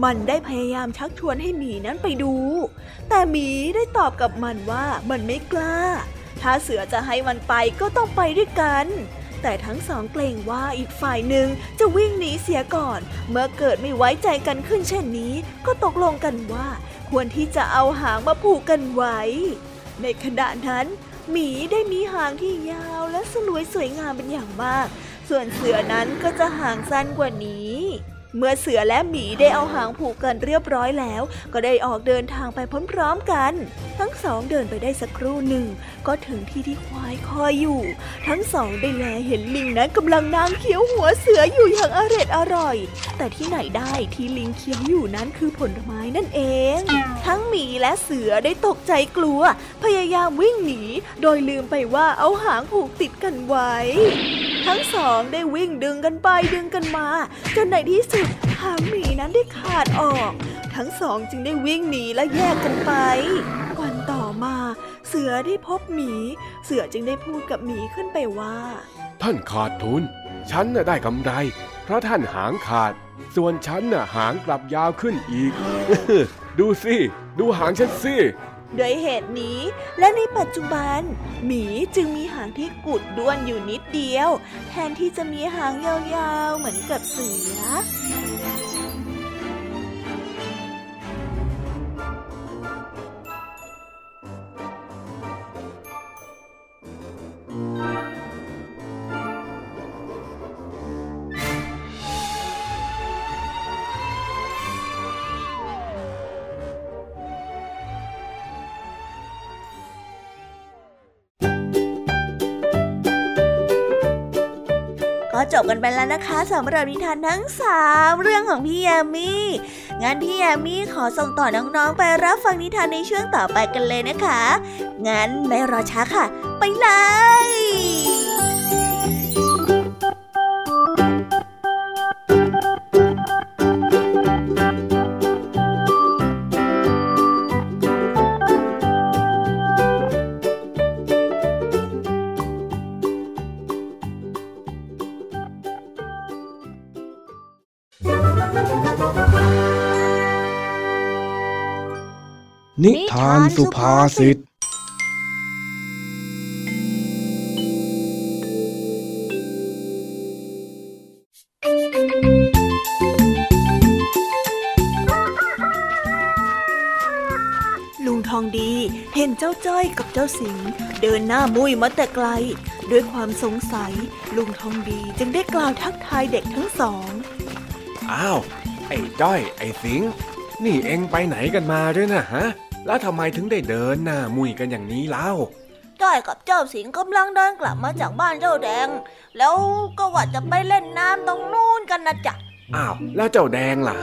มันได้พยายามชักชวนให้หมีนั้นไปดู แต่หมีได้ตอบกับมันว่ามันไม่กล้า ถ้าเสือจะให้มันไปก็ต้องไปด้วยกันแต่ทั้งสองเกรงว่าอีกฝ่ายหนึ่งจะวิ่งหนีเสียก่อน เมื่อเกิดไม่ไว้ใจกันขึ้นเช่นนี้ ก็ตกลงกันว่า ควรที่จะเอาหางมาผูกกันไว้ ในขณะนั้น หมีได้มีหางที่ยาวและสลวยสวยงามเป็นอย่างมาก ส่วนเสือนั้นก็จะหางสั้นกว่านี้ เมื่อเสือและหมีได้เอาหางผูกกันเรียบร้อยแล้ว ก็ได้ออกเดินทางไปพร้อมๆกัน ทั้งสองเดินไปได้สักครู่หนึ่ง ก็ถึงที่ที่ควายคอยอยู่ ทั้งสองได้แลเห็นลิงนั้นกำลังนางเคี้ยวหัวเสืออยู่อย่างอร็ดอร่อย แต่ที่ไหนได้ที่ลิงเคี้ยวอยู่นั้นคือผลไม้นั่นเอง ทั้งหมีและเสือได้ตกใจกลัว พยายามวิ่งหนี โดยลืมไปว่าเอาหางผูกติดกันไว้ ทั้งสองได้วิ่งดึงกันไปดึงกันมา จนในที่สุดหางหมีนั้นได้ขาดออก ทั้งสองจึงได้วิ่งหนีและแยกกันไป วันต่อมาเสือได้พบหมี เสือจึงได้พูดกับหมีขึ้นไปว่า ท่านขาดทุน ฉันน่ะได้กำไร เพราะท่านหางขาด ส่วนฉันน่ะหางกลับยาวขึ้นอีก ดูสิ ดูหางฉันสิ ด้วยเหตุนี้และในปัจจุบัน หมีจึงมีหางที่กุดด้วนอยู่นิดเดียว แทนที่จะมีหางยาวๆเหมือนกับเสือ บกันไปแล้วนะคะสำหรับนิทานทั้งสามเรื่องของพี่ยามีงั้นพี่ยามีขอส่งต่อน้องๆไปรับฟังนิทานในช่วงต่อไปกันเลยนะคะ งั้นไม่รอช้าค่ะ ไปเลย สุภาษิตลุงทองดีเห็นเจ้าจ้อยกับเจ้าสิงเดินหน้ามุ้ยมาแต่ไกล ด้วยความสงสัย ลุงทองดีจึงได้กล่าวทักทายเด็กทั้งสองอ้าว ไอ้จ้อย ไอ้สิง นี่เอ็งไปไหนกันมาด้วยนะฮะ แล้วทำไมถึงได้เดินหน้ามุยกันอย่างนี้เล่าจ้อยกับเจ้าสิงกำลังเดินกลับมาจากบ้านเจ้าแดง แล้วก็ว่าจะไปเล่นน้ำตรงนู้นกันนะจ๊ะอ้าวแล้วเจ้าแดงล่ะ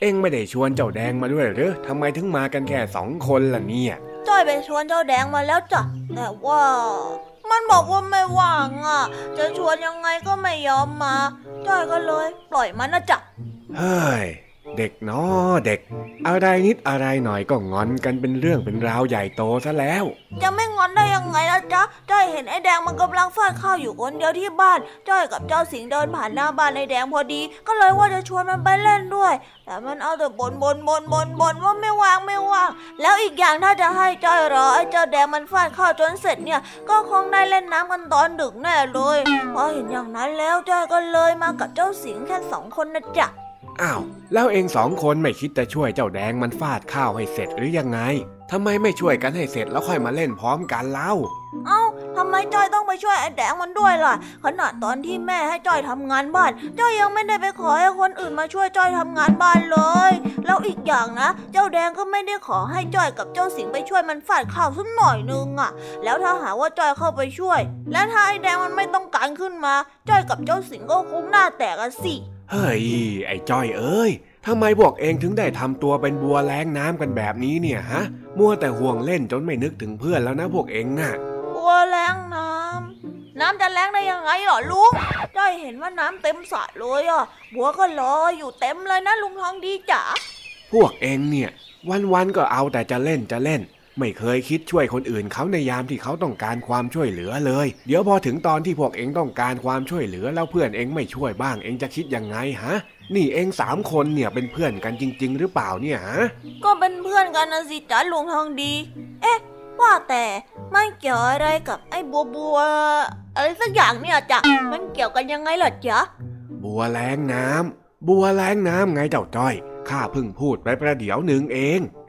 เอ็งไม่ได้ชวนเจ้าแดงมาด้วยหรือทำไมถึงมากันแค่สองคนล่ะเนี่ยจ้อยไปชวนเจ้าแดงมาแล้วจ้ะแต่ว่ามันบอกว่าไม่ว่างอะ จะชวนยังไงก็ไม่ยอมมาจ้อยก็เลย ปล่อยมันนะจ๊ะเฮ้ย เด็กน้อเด็ก อะไรนิดอะไรหน่อยก็งอนกันเป็นเรื่องเป็นราวใหญ่โตซะแล้ว จะไม่งอนได้ยังไงล่ะจ๊ะจ้อยเห็นไอ้แดงมันกำลังฟาดข้าวอยู่คนเดียวที่บ้านจ้อยกับเจ้าสิงเดินผ่านหน้าบ้านไอ้แดงพอดี ก็เลยว่าจะชวนมันไปเล่นด้วย แต่มันเอาแต่บ่นบ่นบ่นบ่นบ่นว่าไม่ว่างไม่ว่าง แล้วอีกอย่างถ้าจะให้จ้อยรอไอ้เจ้าแดงมันฟาดข้าวจนเสร็จเนี่ย ก็คงได้เล่นน้ำกันตอนดึกแน่เลยพอเห็นอย่างนั้นแล้วจ้อยก็เลยมากับเจ้าสิงแค่สองคนนะจ๊ะ อ้าว แล้วเองสองคนไม่คิดจะช่วยเจ้าแดงมันฟาดข้าวให้เสร็จหรือยังไงทำไมไม่ช่วยกันให้เสร็จแล้วค่อยมาเล่นพร้อมกันเล่า เอ้าทำไมจ้อยต้องไปช่วยไอ้แดงมันด้วยล่ะ ขนาดตอนที่แม่ให้จ้อยทำงานบ้าน จ้อยยังไม่ได้ไปขอให้คนอื่นมาช่วยจ้อยทำงานบ้านเลย แล้วอีกอย่างนะ เจ้าแดงก็ไม่ได้ขอให้จ้อยกับเจ้าสิงไปช่วยมันฟาดข้าวสักหน่อยนึงอะ แล้วถ้าหาว่าจ้อยเข้าไปช่วย แล้วถ้าไอ้แดงมันไม่ต้องการขึ้นมา จ้อยกับเจ้าสิงก็คงหน้าแตกกันสิ เฮ้ย ไอ้จ้อยเอ้ยทำไมพวกเองถึงได้ทำตัวเป็นบัวแล้งน้ำกันแบบนี้เนี่ยฮะ มัวแต่ห่วงเล่นจนไม่นึกถึงเพื่อนแล้วนะพวกเองน่ะ บัวแล้งน้ำ น้ำจะแล้งได้ยังไงหรอลุง จ้อยเห็นว่าน้ำเต็มสระเลยอะ บัวก็ลอยอยู่เต็มเลยนะลุงทองดีจ๋า พวกเองเนี่ย วันๆก็เอาแต่จะเล่นจะเล่น ไม่เคยคิดช่วยคนอื่นเขาในยามที่เขาต้องการความช่วยเหลือเลย เดี๋ยวพอถึงตอนที่พวกเองต้องการความช่วยเหลือแล้วเพื่อนเองไม่ช่วยบ้าง เองจะคิดยังไงฮะ นี่เองสามคนเนี่ยเป็นเพื่อนกันจริง ๆ หรือเปล่าเนี่ยฮะ ก็เป็นเพื่อนกันนะสิจ้าลุงทองดี เอ๊ะ ว่าแต่มันเกี่ยวอะไรกับไอ้บัวบัว อะไรสักอย่างเนี่ยจ้ะมันเกี่ยวกันยังไงล่ะจ๊ะบัวแรงน้ำบัวแรงน้ำไงเจ้าจ้อยข้าเพิ่งพูดไปประเดี๋ยวหนึ่งเองนั่น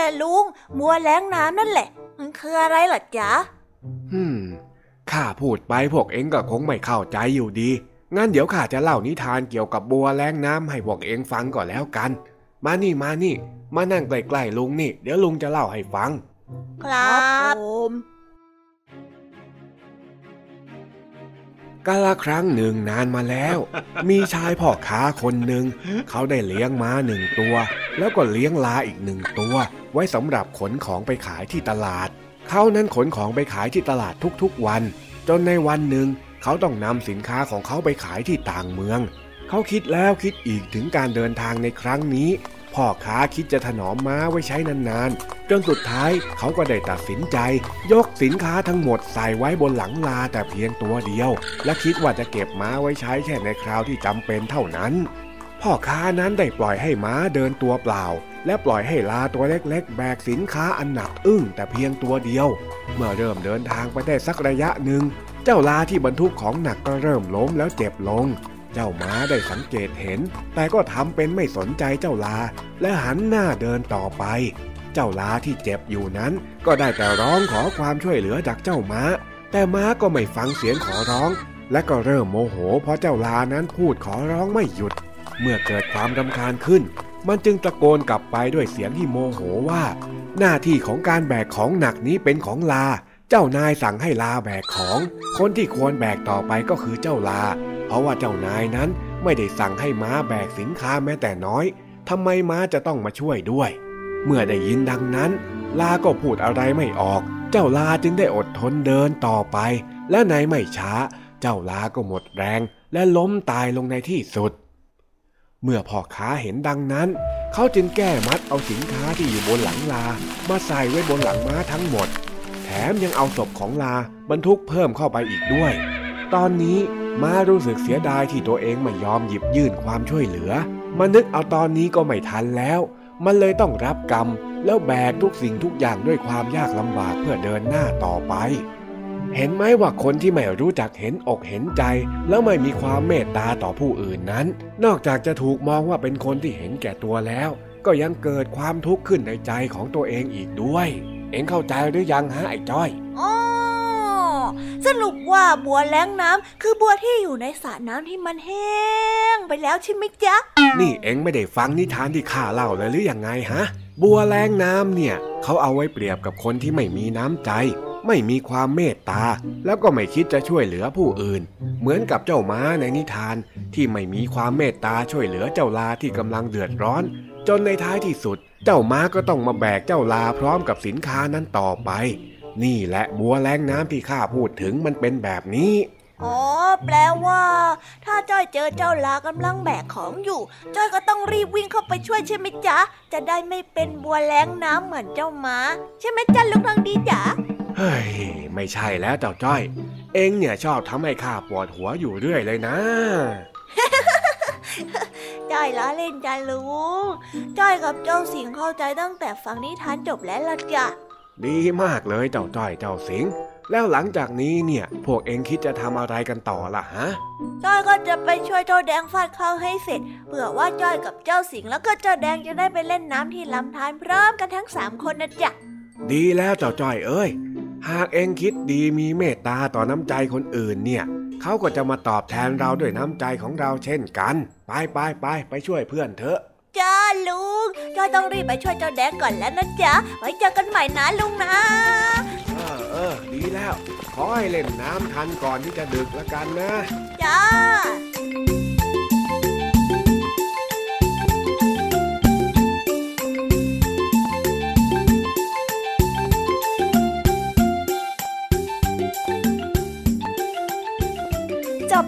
แหละลุง มัวแล้งน้ำนั่นแหละ มันคืออะไรล่ะจ๊ะฮึมข้าพูดไปพวกเอ็งก็คงไม่เข้าใจอยู่ดี งั้นเดี๋ยวข้าจะเล่านิทานเกี่ยวกับบัวแล้งน้ำให้พวกเอ็งฟังก่อนแล้วกัน มานี่มานี่ มานั่งใกล้ๆลุงนี่ เดี๋ยวลุงจะเล่าให้ฟัง ครับผมกาละครั้งหนึ่งนานมาแล้ว มีชายพ่อค้าคนหนึ่ง เขาได้เลี้ยงม้าหนึ่งตัว แล้วก็เลี้ยงลาอีกหนึ่งตัว ไว้สำหรับขนของไปขายที่ตลาด เขานั้นขนของไปขายที่ตลาดทุกๆวัน จนในวันหนึ่งเขาต้องนำสินค้าของเขาไปขายที่ต่างเมือง เขาคิดแล้วคิดอีกถึงการเดินทางในครั้งนี้ พ่อค้าคิดจะถนอมม้าไว้ใช้นานๆ จนสุดท้ายเขาก็ได้ตัดสินใจ ยกสินค้าทั้งหมดใส่ไว้บนหลังลาแต่เพียงตัวเดียว และคิดว่าจะเก็บม้าไว้ใช้แค่ในคราวที่จำเป็นเท่านั้น พ่อค้านั้นได้ปล่อยให้ม้าเดินตัวเปล่า และปล่อยให้ลาตัวเล็กๆ แบกสินค้าอันหนักอึ้งแต่เพียงตัวเดียว เมื่อเริ่มเดินทางไปได้สักระยะหนึ่ง เจ้าลาที่บรรทุกของหนักก็เริ่มล้มแล้วเจ็บลง เจ้าม้าได้สังเกตเห็น แต่ก็ทำเป็นไม่สนใจเจ้าลา และหันหน้าเดินต่อไป เจ้าลาที่เจ็บอยู่นั้น ก็ได้แต่ร้องขอความช่วยเหลือจากเจ้าม้า แต่ม้าก็ไม่ฟังเสียงขอร้อง และก็เริ่มโมโห เพราะเจ้าลานั้นพูดขอร้องไม่หยุด เมื่อเกิดความรำคาญขึ้น มันจึงตะโกนกลับไปด้วยเสียงที่โมโหว่า หน้าที่ของการแบกของหนักนี้เป็นของลา เจ้านายสั่งให้ลาแบกของ คนที่ควรแบกต่อไปก็คือเจ้าลา เพราะว่าเจ้านายนั้นไม่ได้สั่งให้ม้าแบกสินค้าแม้แต่น้อยทำไมม้าจะต้องมาช่วยด้วย เมื่อได้ยินดังนั้น ลาก็พูดอะไรไม่ออก เจ้าลาจึงได้อดทนเดินต่อไป และในไม่ช้า เจ้าลาก็หมดแรง และล้มตายลงในที่สุด เมื่อพ่อค้าเห็นดังนั้น เขาจึงแก้มัดเอาสินค้าที่อยู่บนหลังลา มาใส่ไว้บนหลังม้าทั้งหมด แถมยังเอาศพของลาบรรทุกเพิ่มเข้าไปอีกด้วย ตอนนี้ม้ารู้สึกเสียดายที่ตัวเองไม่ยอมหยิบยื่นความช่วยเหลือ มานึกเอาตอนนี้ก็ไม่ทันแล้ว มันเลยต้องรับกรรม แล้วแบกทุกสิ่งทุกอย่างด้วยความยากลำบากเพื่อเดินหน้าต่อไป เห็นไหมว่าคนที่ไม่รู้จักเห็นอกเห็นใจ แล้วไม่มีความเมตตาต่อผู้อื่นนั้น นอกจากจะถูกมองว่าเป็นคนที่เห็นแก่ตัวแล้ว ก็ยังเกิดความทุกข์ขึ้นในใจของตัวเองอีกด้วย เอ็งเข้าใจหรือยังฮะไอ้จ้อยสรุปว่าบัวแล้งน้ำคือบัวที่อยู่ในสระน้ำที่มันแห้งไปแล้วใช่ไหมจ๊ะ นี่เอ็งไม่ได้ฟังนิทานที่ข้าเล่าเลยหรืออยังไงฮะ บัวแรงน้ำเนี่ยเขาเอาไว้เปรียบกับคนที่ไม่มีน้ำใจ ไม่มีความเมตตา แล้วก็ไม่คิดจะช่วยเหลือผู้อื่น เหมือนกับเจ้าม้าในนิทานที่ไม่มีความเมตตาช่วยเหลือเจ้าลาที่กำลังเดือดร้อน จนในท้ายที่สุด เจ้าม้าก็ต้องมาแบกเจ้าลาพร้อมกับสินค้านั้นต่อไป นี่แหละบัวแรงน้ำที่ข้าพูดถึงมันเป็นแบบนี้อ๋อ แปลว่า ถ้าจ้อยเจอเจ้าลากำลังแบกของอยู่ จ้อยก็ต้องรีบวิ่งเข้าไปช่วยใช่ไหมจ๊ะ จะได้ไม่เป็นบัวแล้งน้ำเหมือนเจ้าม้า ใช่ไหมจ๊ะลุงทองดีจ๋า เฮ้ย ไม่ใช่แล้วเจ้าจ้อย เองเนี่ยชอบทำให้ข้าปวดหัวอยู่เรื่อยเลยนะ จ้อยล้อเล่นจ้ะลุง จ้อยกับเจ้าสิงเข้าใจตั้งแต่ฟังนิทานจบแล้วล่ะจ้ะ ดีมากเลยเจ้าจ้อยเจ้าสิง แล้วหลังจากนี้เนี่ย พวกเองคิดจะทำอะไรกันต่อล่ะฮะ จ้อยก็จะไปช่วยเจ้าแดงฟาดข้าวให้เสร็จ เผื่อว่าจ้อยกับเจ้าสิงแล้วก็เจ้าแดงจะได้ไปเล่นน้ำที่ลำธารพร้อมกันทั้งสามคนนะจ๊ะดีแล้วเจ้าจ้อยเอ้ย หากเองคิดดีมีเมตตาต่อน้ำใจคนอื่นเนี่ยเขาก็จะมาตอบแทนเราด้วยน้ำใจของเราเช่นกัน ไปไปไปไปช่วยเพื่อนเถอะจ้าลุงจ้อยต้องรีบไปช่วยเจ้าแดงก่อนแล้วนะจ๊ะไว้เจอกันใหม่นะลุงนะเออเออดีแล้ว ขอให้เล่นน้ำทันก่อนที่จะดึกละกันนะ จ้า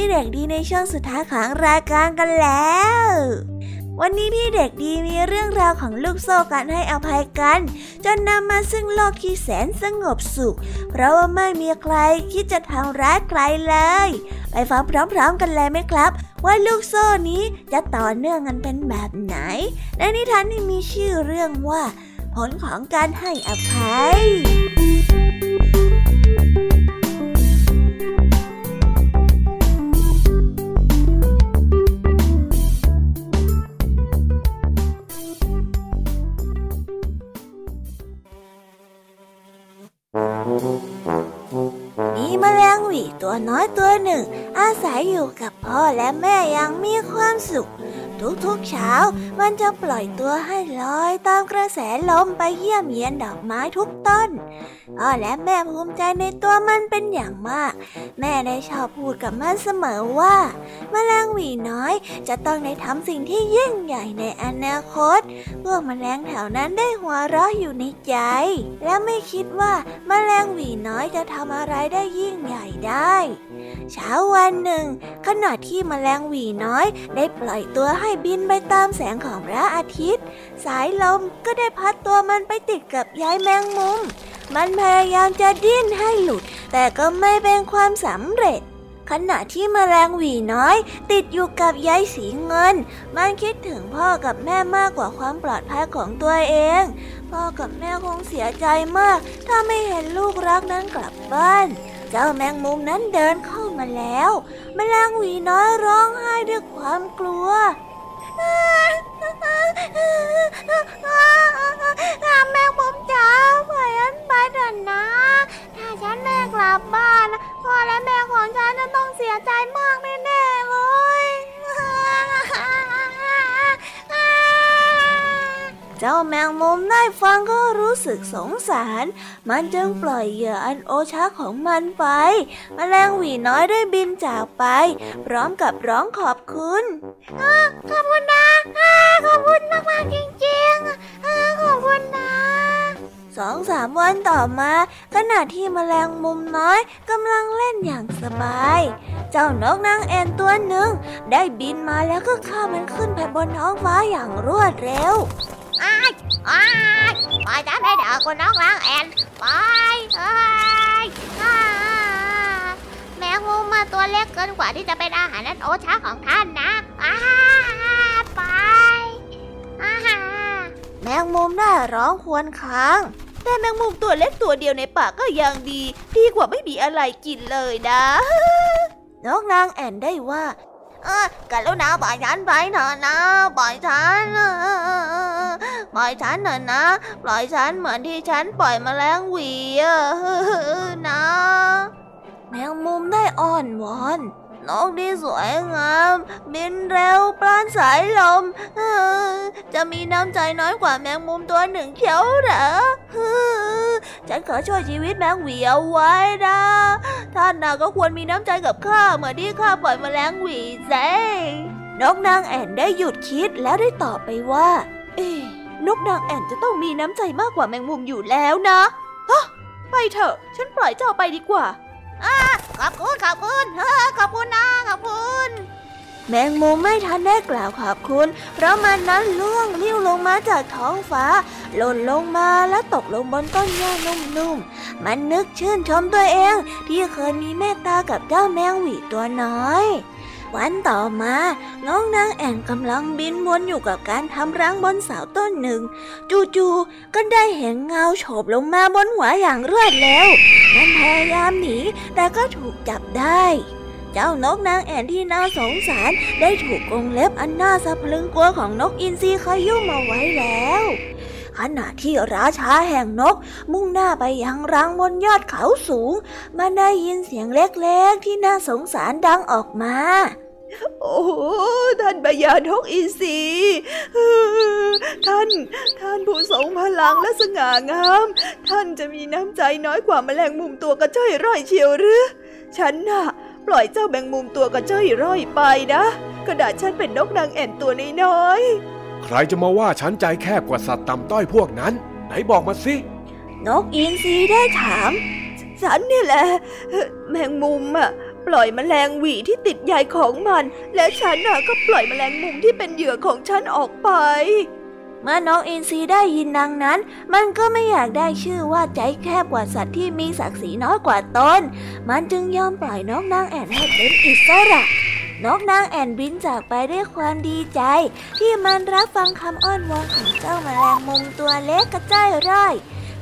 พี่เด็กดีในช่วงสุดท้ายของรายการกันแล้ว วันนี้พี่เด็กดีมีเรื่องราวของลูกโซ่การให้อภัยกัน จนนำมาซึ่งโลกที่แสนสงบสุข เพราะว่าไม่มีใครคิดจะทำร้ายใครเลย ไปฟังพร้อมๆกันเลยไหมครับ ว่าลูกโซ่นี้จะต่อเนื่องกันเป็นแบบไหน ในนิทานนี้มีชื่อเรื่องว่า ผลของการให้อภัย ศัยอยู่กับพ่อและแม่อย่างมีความสุข ทุกๆเช้า มันจะปล่อยตัวให้ลอยตามกระแสลมไปเยี่ยมเยียนดอกไม้ทุกต้นพ่อและแม่ภูมิใจในตัวมันเป็นอย่างมาก แม่ได้ชอบพูดกับมันเสมอว่า แมลงหวีน้อยจะต้องได้ทำสิ่งที่ยิ่งใหญ่ในอนาคต พวกแมลงแถวนั้นได้หัวเราะอยู่ในใจ และไม่คิดว่าแมลงหวีน้อยจะทำอะไรได้ยิ่งใหญ่ได้ เช้าวันหนึ่ง ขณะที่แมลงหวีน้อยได้ปล่อยตัวให้บินไปตามแสงของพระอาทิตย์ สายลมก็ได้พัดตัวมันไปติดกับใยแมงมุม มันพยายามจะดิ้นให้หลุด แต่ก็ไม่เป็นความสำเร็จ ขณะที่แมลงหวีน้อย ติดอยู่กับใยสีเงิน มันคิดถึงพ่อกับแม่มากกว่าความปลอดภัยของตัวเอง พ่อกับแม่คงเสียใจมาก ถ้าไม่เห็นลูกรักนั้นกลับบ้านเจ้าแมงมุมนั้นเดินเข้ามาแล้ว แมลงหวีน้อยร้องไห้ด้วยความกลัว แม่ผมจ๋าปล่อยฉันไปเถอะนะ ถ้าฉันไม่กลับบ้านพ่อและแม่ของฉันจะต้องเสียใจมากแน่ๆเลย เจ้าแมงมุมได้ฟังก็รู้สึกสงสาร มันจึงปล่อยเหยื่ออันโอชะของมันไปแมลงหวีน้อยได้บินจากไป พร้อมกับร้องขอบคุณขอบคุณนะอ่าขอบคุณมากมากๆจริงๆอ่าขอบคุณนะสองสามวันต่อมาขณะที่แมลงมุมน้อยกำลังเล่นอย่างสบาย เจ้านกนางแอ่นตัวหนึ่ง ได้บินมาแล้วก็ข้ามันขึ้นไปบนท้องฟ้าอย่างรวดเร็ว อ้ายอ้ายปล่อยฉันให้เด็กคนน้องล้างแอนไปอ้ายอ้ายแมงมุมมาตัวเล็กเกินกว่าที่จะเป็นอาหารนั้นโอชาของท่านนะอ้ายไปอ้าแมงมุมได้ร้องครวญค้างแต่แมงมุมตัวเล็กตัวเดียวในป่าก็ยังดี ดีกว่าไม่มีอะไรกินเลยนะนกนางแอนได้ว่า เออกรุณาปล่อยฉันไปเถอะนะ ปล่อยฉันปล่อยฉันเถอะนะ ปล่อยฉันเหมือนที่ฉันปล่อยมแมลงหวีอะนะ แมงมุมได้อ่อนวอน นกที่สวยงาม บินเร็วปราณสายลม จะมีน้ำใจน้อยกว่าแมงมุมตัวหนึ่งเขียวเหรอฉันขอช่วยชีวิตแมงหวีเอาไว้นะ ท่านน่ะก็ควรมีน้ำใจกับข้าเหมือนที่ข้าปล่อยแมลงหวีเซนกนางแอ่นได้หยุดคิดแล้วได้ตอบไปว่า เอ๊นกนางแอ่นจะต้องมีน้ำใจมากกว่าแมงมุมอยู่แล้วนะฮะไปเถอะ ฉันปล่อยเจ้าไปดีกว่า ขอบคุณขอบคุณเออขอบคุณนะขอบคุณ แมงมุมไม่ทันได้กล่าวขอบคุณ เพราะมันนั้นล่วงลิ้วลงมาจากท้องฟ้า หล่นลงมาและตกลงบนต้นหญ้านุ่มๆ มันนึกชื่นชมตัวเอง ที่เคยมีเมตตากับเจ้าแมงหวีตัวน้อย วันต่อมาน้องนางแอ่นกำลังบินวนอยู่กับการทำรังบนเสาต้นหนึ่ง จู่ๆก็ได้เห็นเงาโฉบลงมาบนหัวอย่างรวดเร็วมันพยายามหนีแต่ก็ถูกจับได้เจ้านกนางแอ่นที่น่าสงสารได้ถูกกรงเล็บอันน่าสะพรึงกลัวของนกอินทรีขยุ่มเอาไว้แล้ว ขณะที่ราชาแห่งนก มุ่งหน้าไปยังรังบนยอดเขาสูง มันได้ยินเสียงเล็กๆ ที่น่าสงสารดังออกมา โอ้ท่านบยานกอินทรีท่าน ท่านผู้ทรงพลังและสง่างาม ท่านจะมีน้ำใจน้อยกว่าแมลงมุมตัวกระจ้อยร่อยเชียวหรือ ฉันน่ะปล่อยเจ้าแมงมุมตัวกระจ้อยร่อยไปนะ กระดาษฉันเป็นนกนางแอ่นตัวน้อยๆ ใครจะมาว่าฉันใจแคบกว่าสัตว์ต่ำต้อยพวกนั้น ไหนบอกมาสินกอินทรีได้ถาม ฉันนี่แหละ แมงมุมอะปล่อยมแมลงหวีที่ติดใยของมัน และฉันน่ะก็ปล่อยมแมลงมุมที่เป็นเหยื่อของฉันออกไปเมื่อน้องอินทรีได้ยินดังนั้น มันก็ไม่อยากได้ชื่อว่าใจแคบกว่าสัตว์ที่มีศักดิ์ศรีน้อยกว่าตน มันจึงยอมปล่อยนกนางแอ่นให้เป็นอิสระ นกนางแอ่นบินจากไปด้วยความดีใจ ที่มันรับฟังคำอ้อนวอนของเจ้าแมลงมุมตัวเล็กกระจ้อยร่อย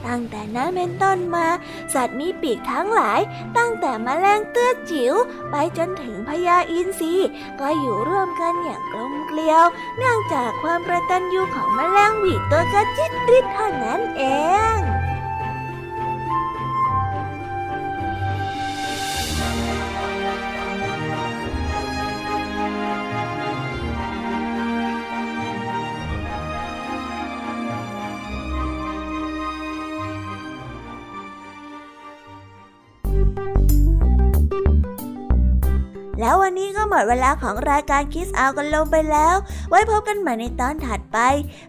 ตั้งแต่นั้นเป็นต้นมา สัตว์มีปีกทั้งหลาย ตั้งแต่แมลงเตื้อจิ๋วไปจนถึงพญาอินทรีก็อยู่ร่วมกันอย่างกลมเกลียว เนื่องจากความประตันยูของแมลงหวีตัวกระจิตริดเท่านั้นเอง แล้ววันนี้ก็หมดเวลาของรายการคิสอากันลงไปแล้ว ไว้พบกันใหม่ในตอนถัดไป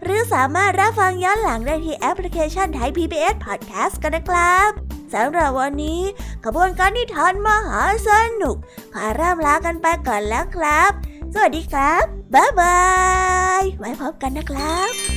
หรือสามารถรับฟังย้อนหลังได้ที่แอปพลิเคชันไทย PBS Podcast กันนะครับสำหรับวันนี้ขบวนการนิทานมหาสนุก ขอร่ำลากันไปก่อนแล้วครับ สวัสดีครับ บ๊ายบาย ไว้พบกันนะครับ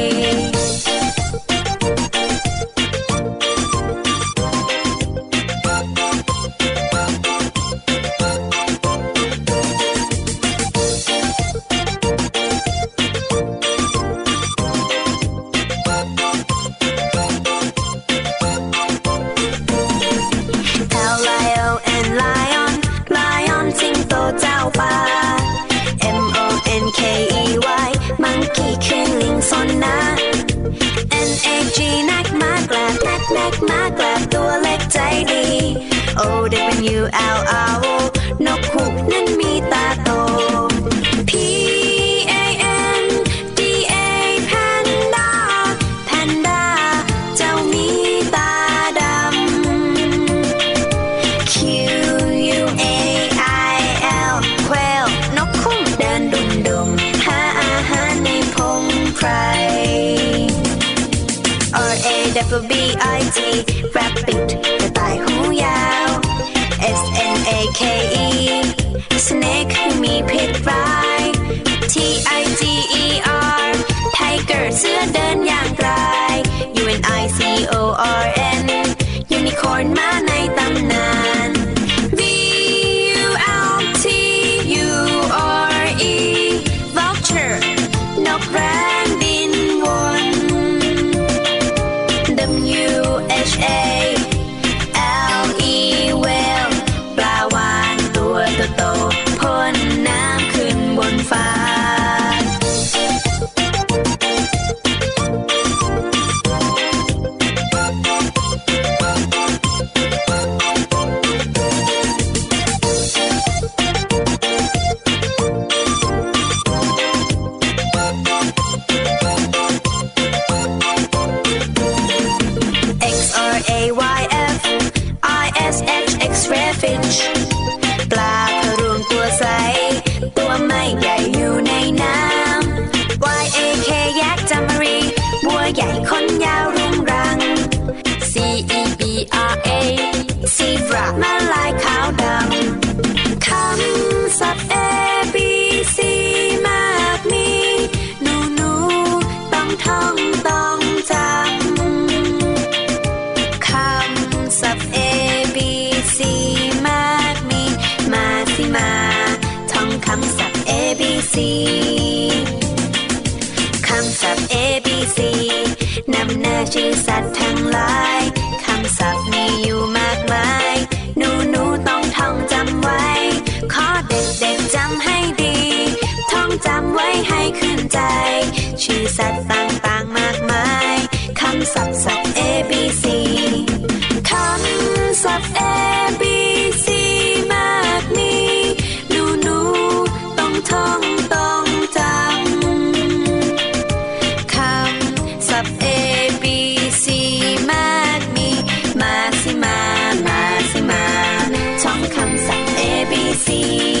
see.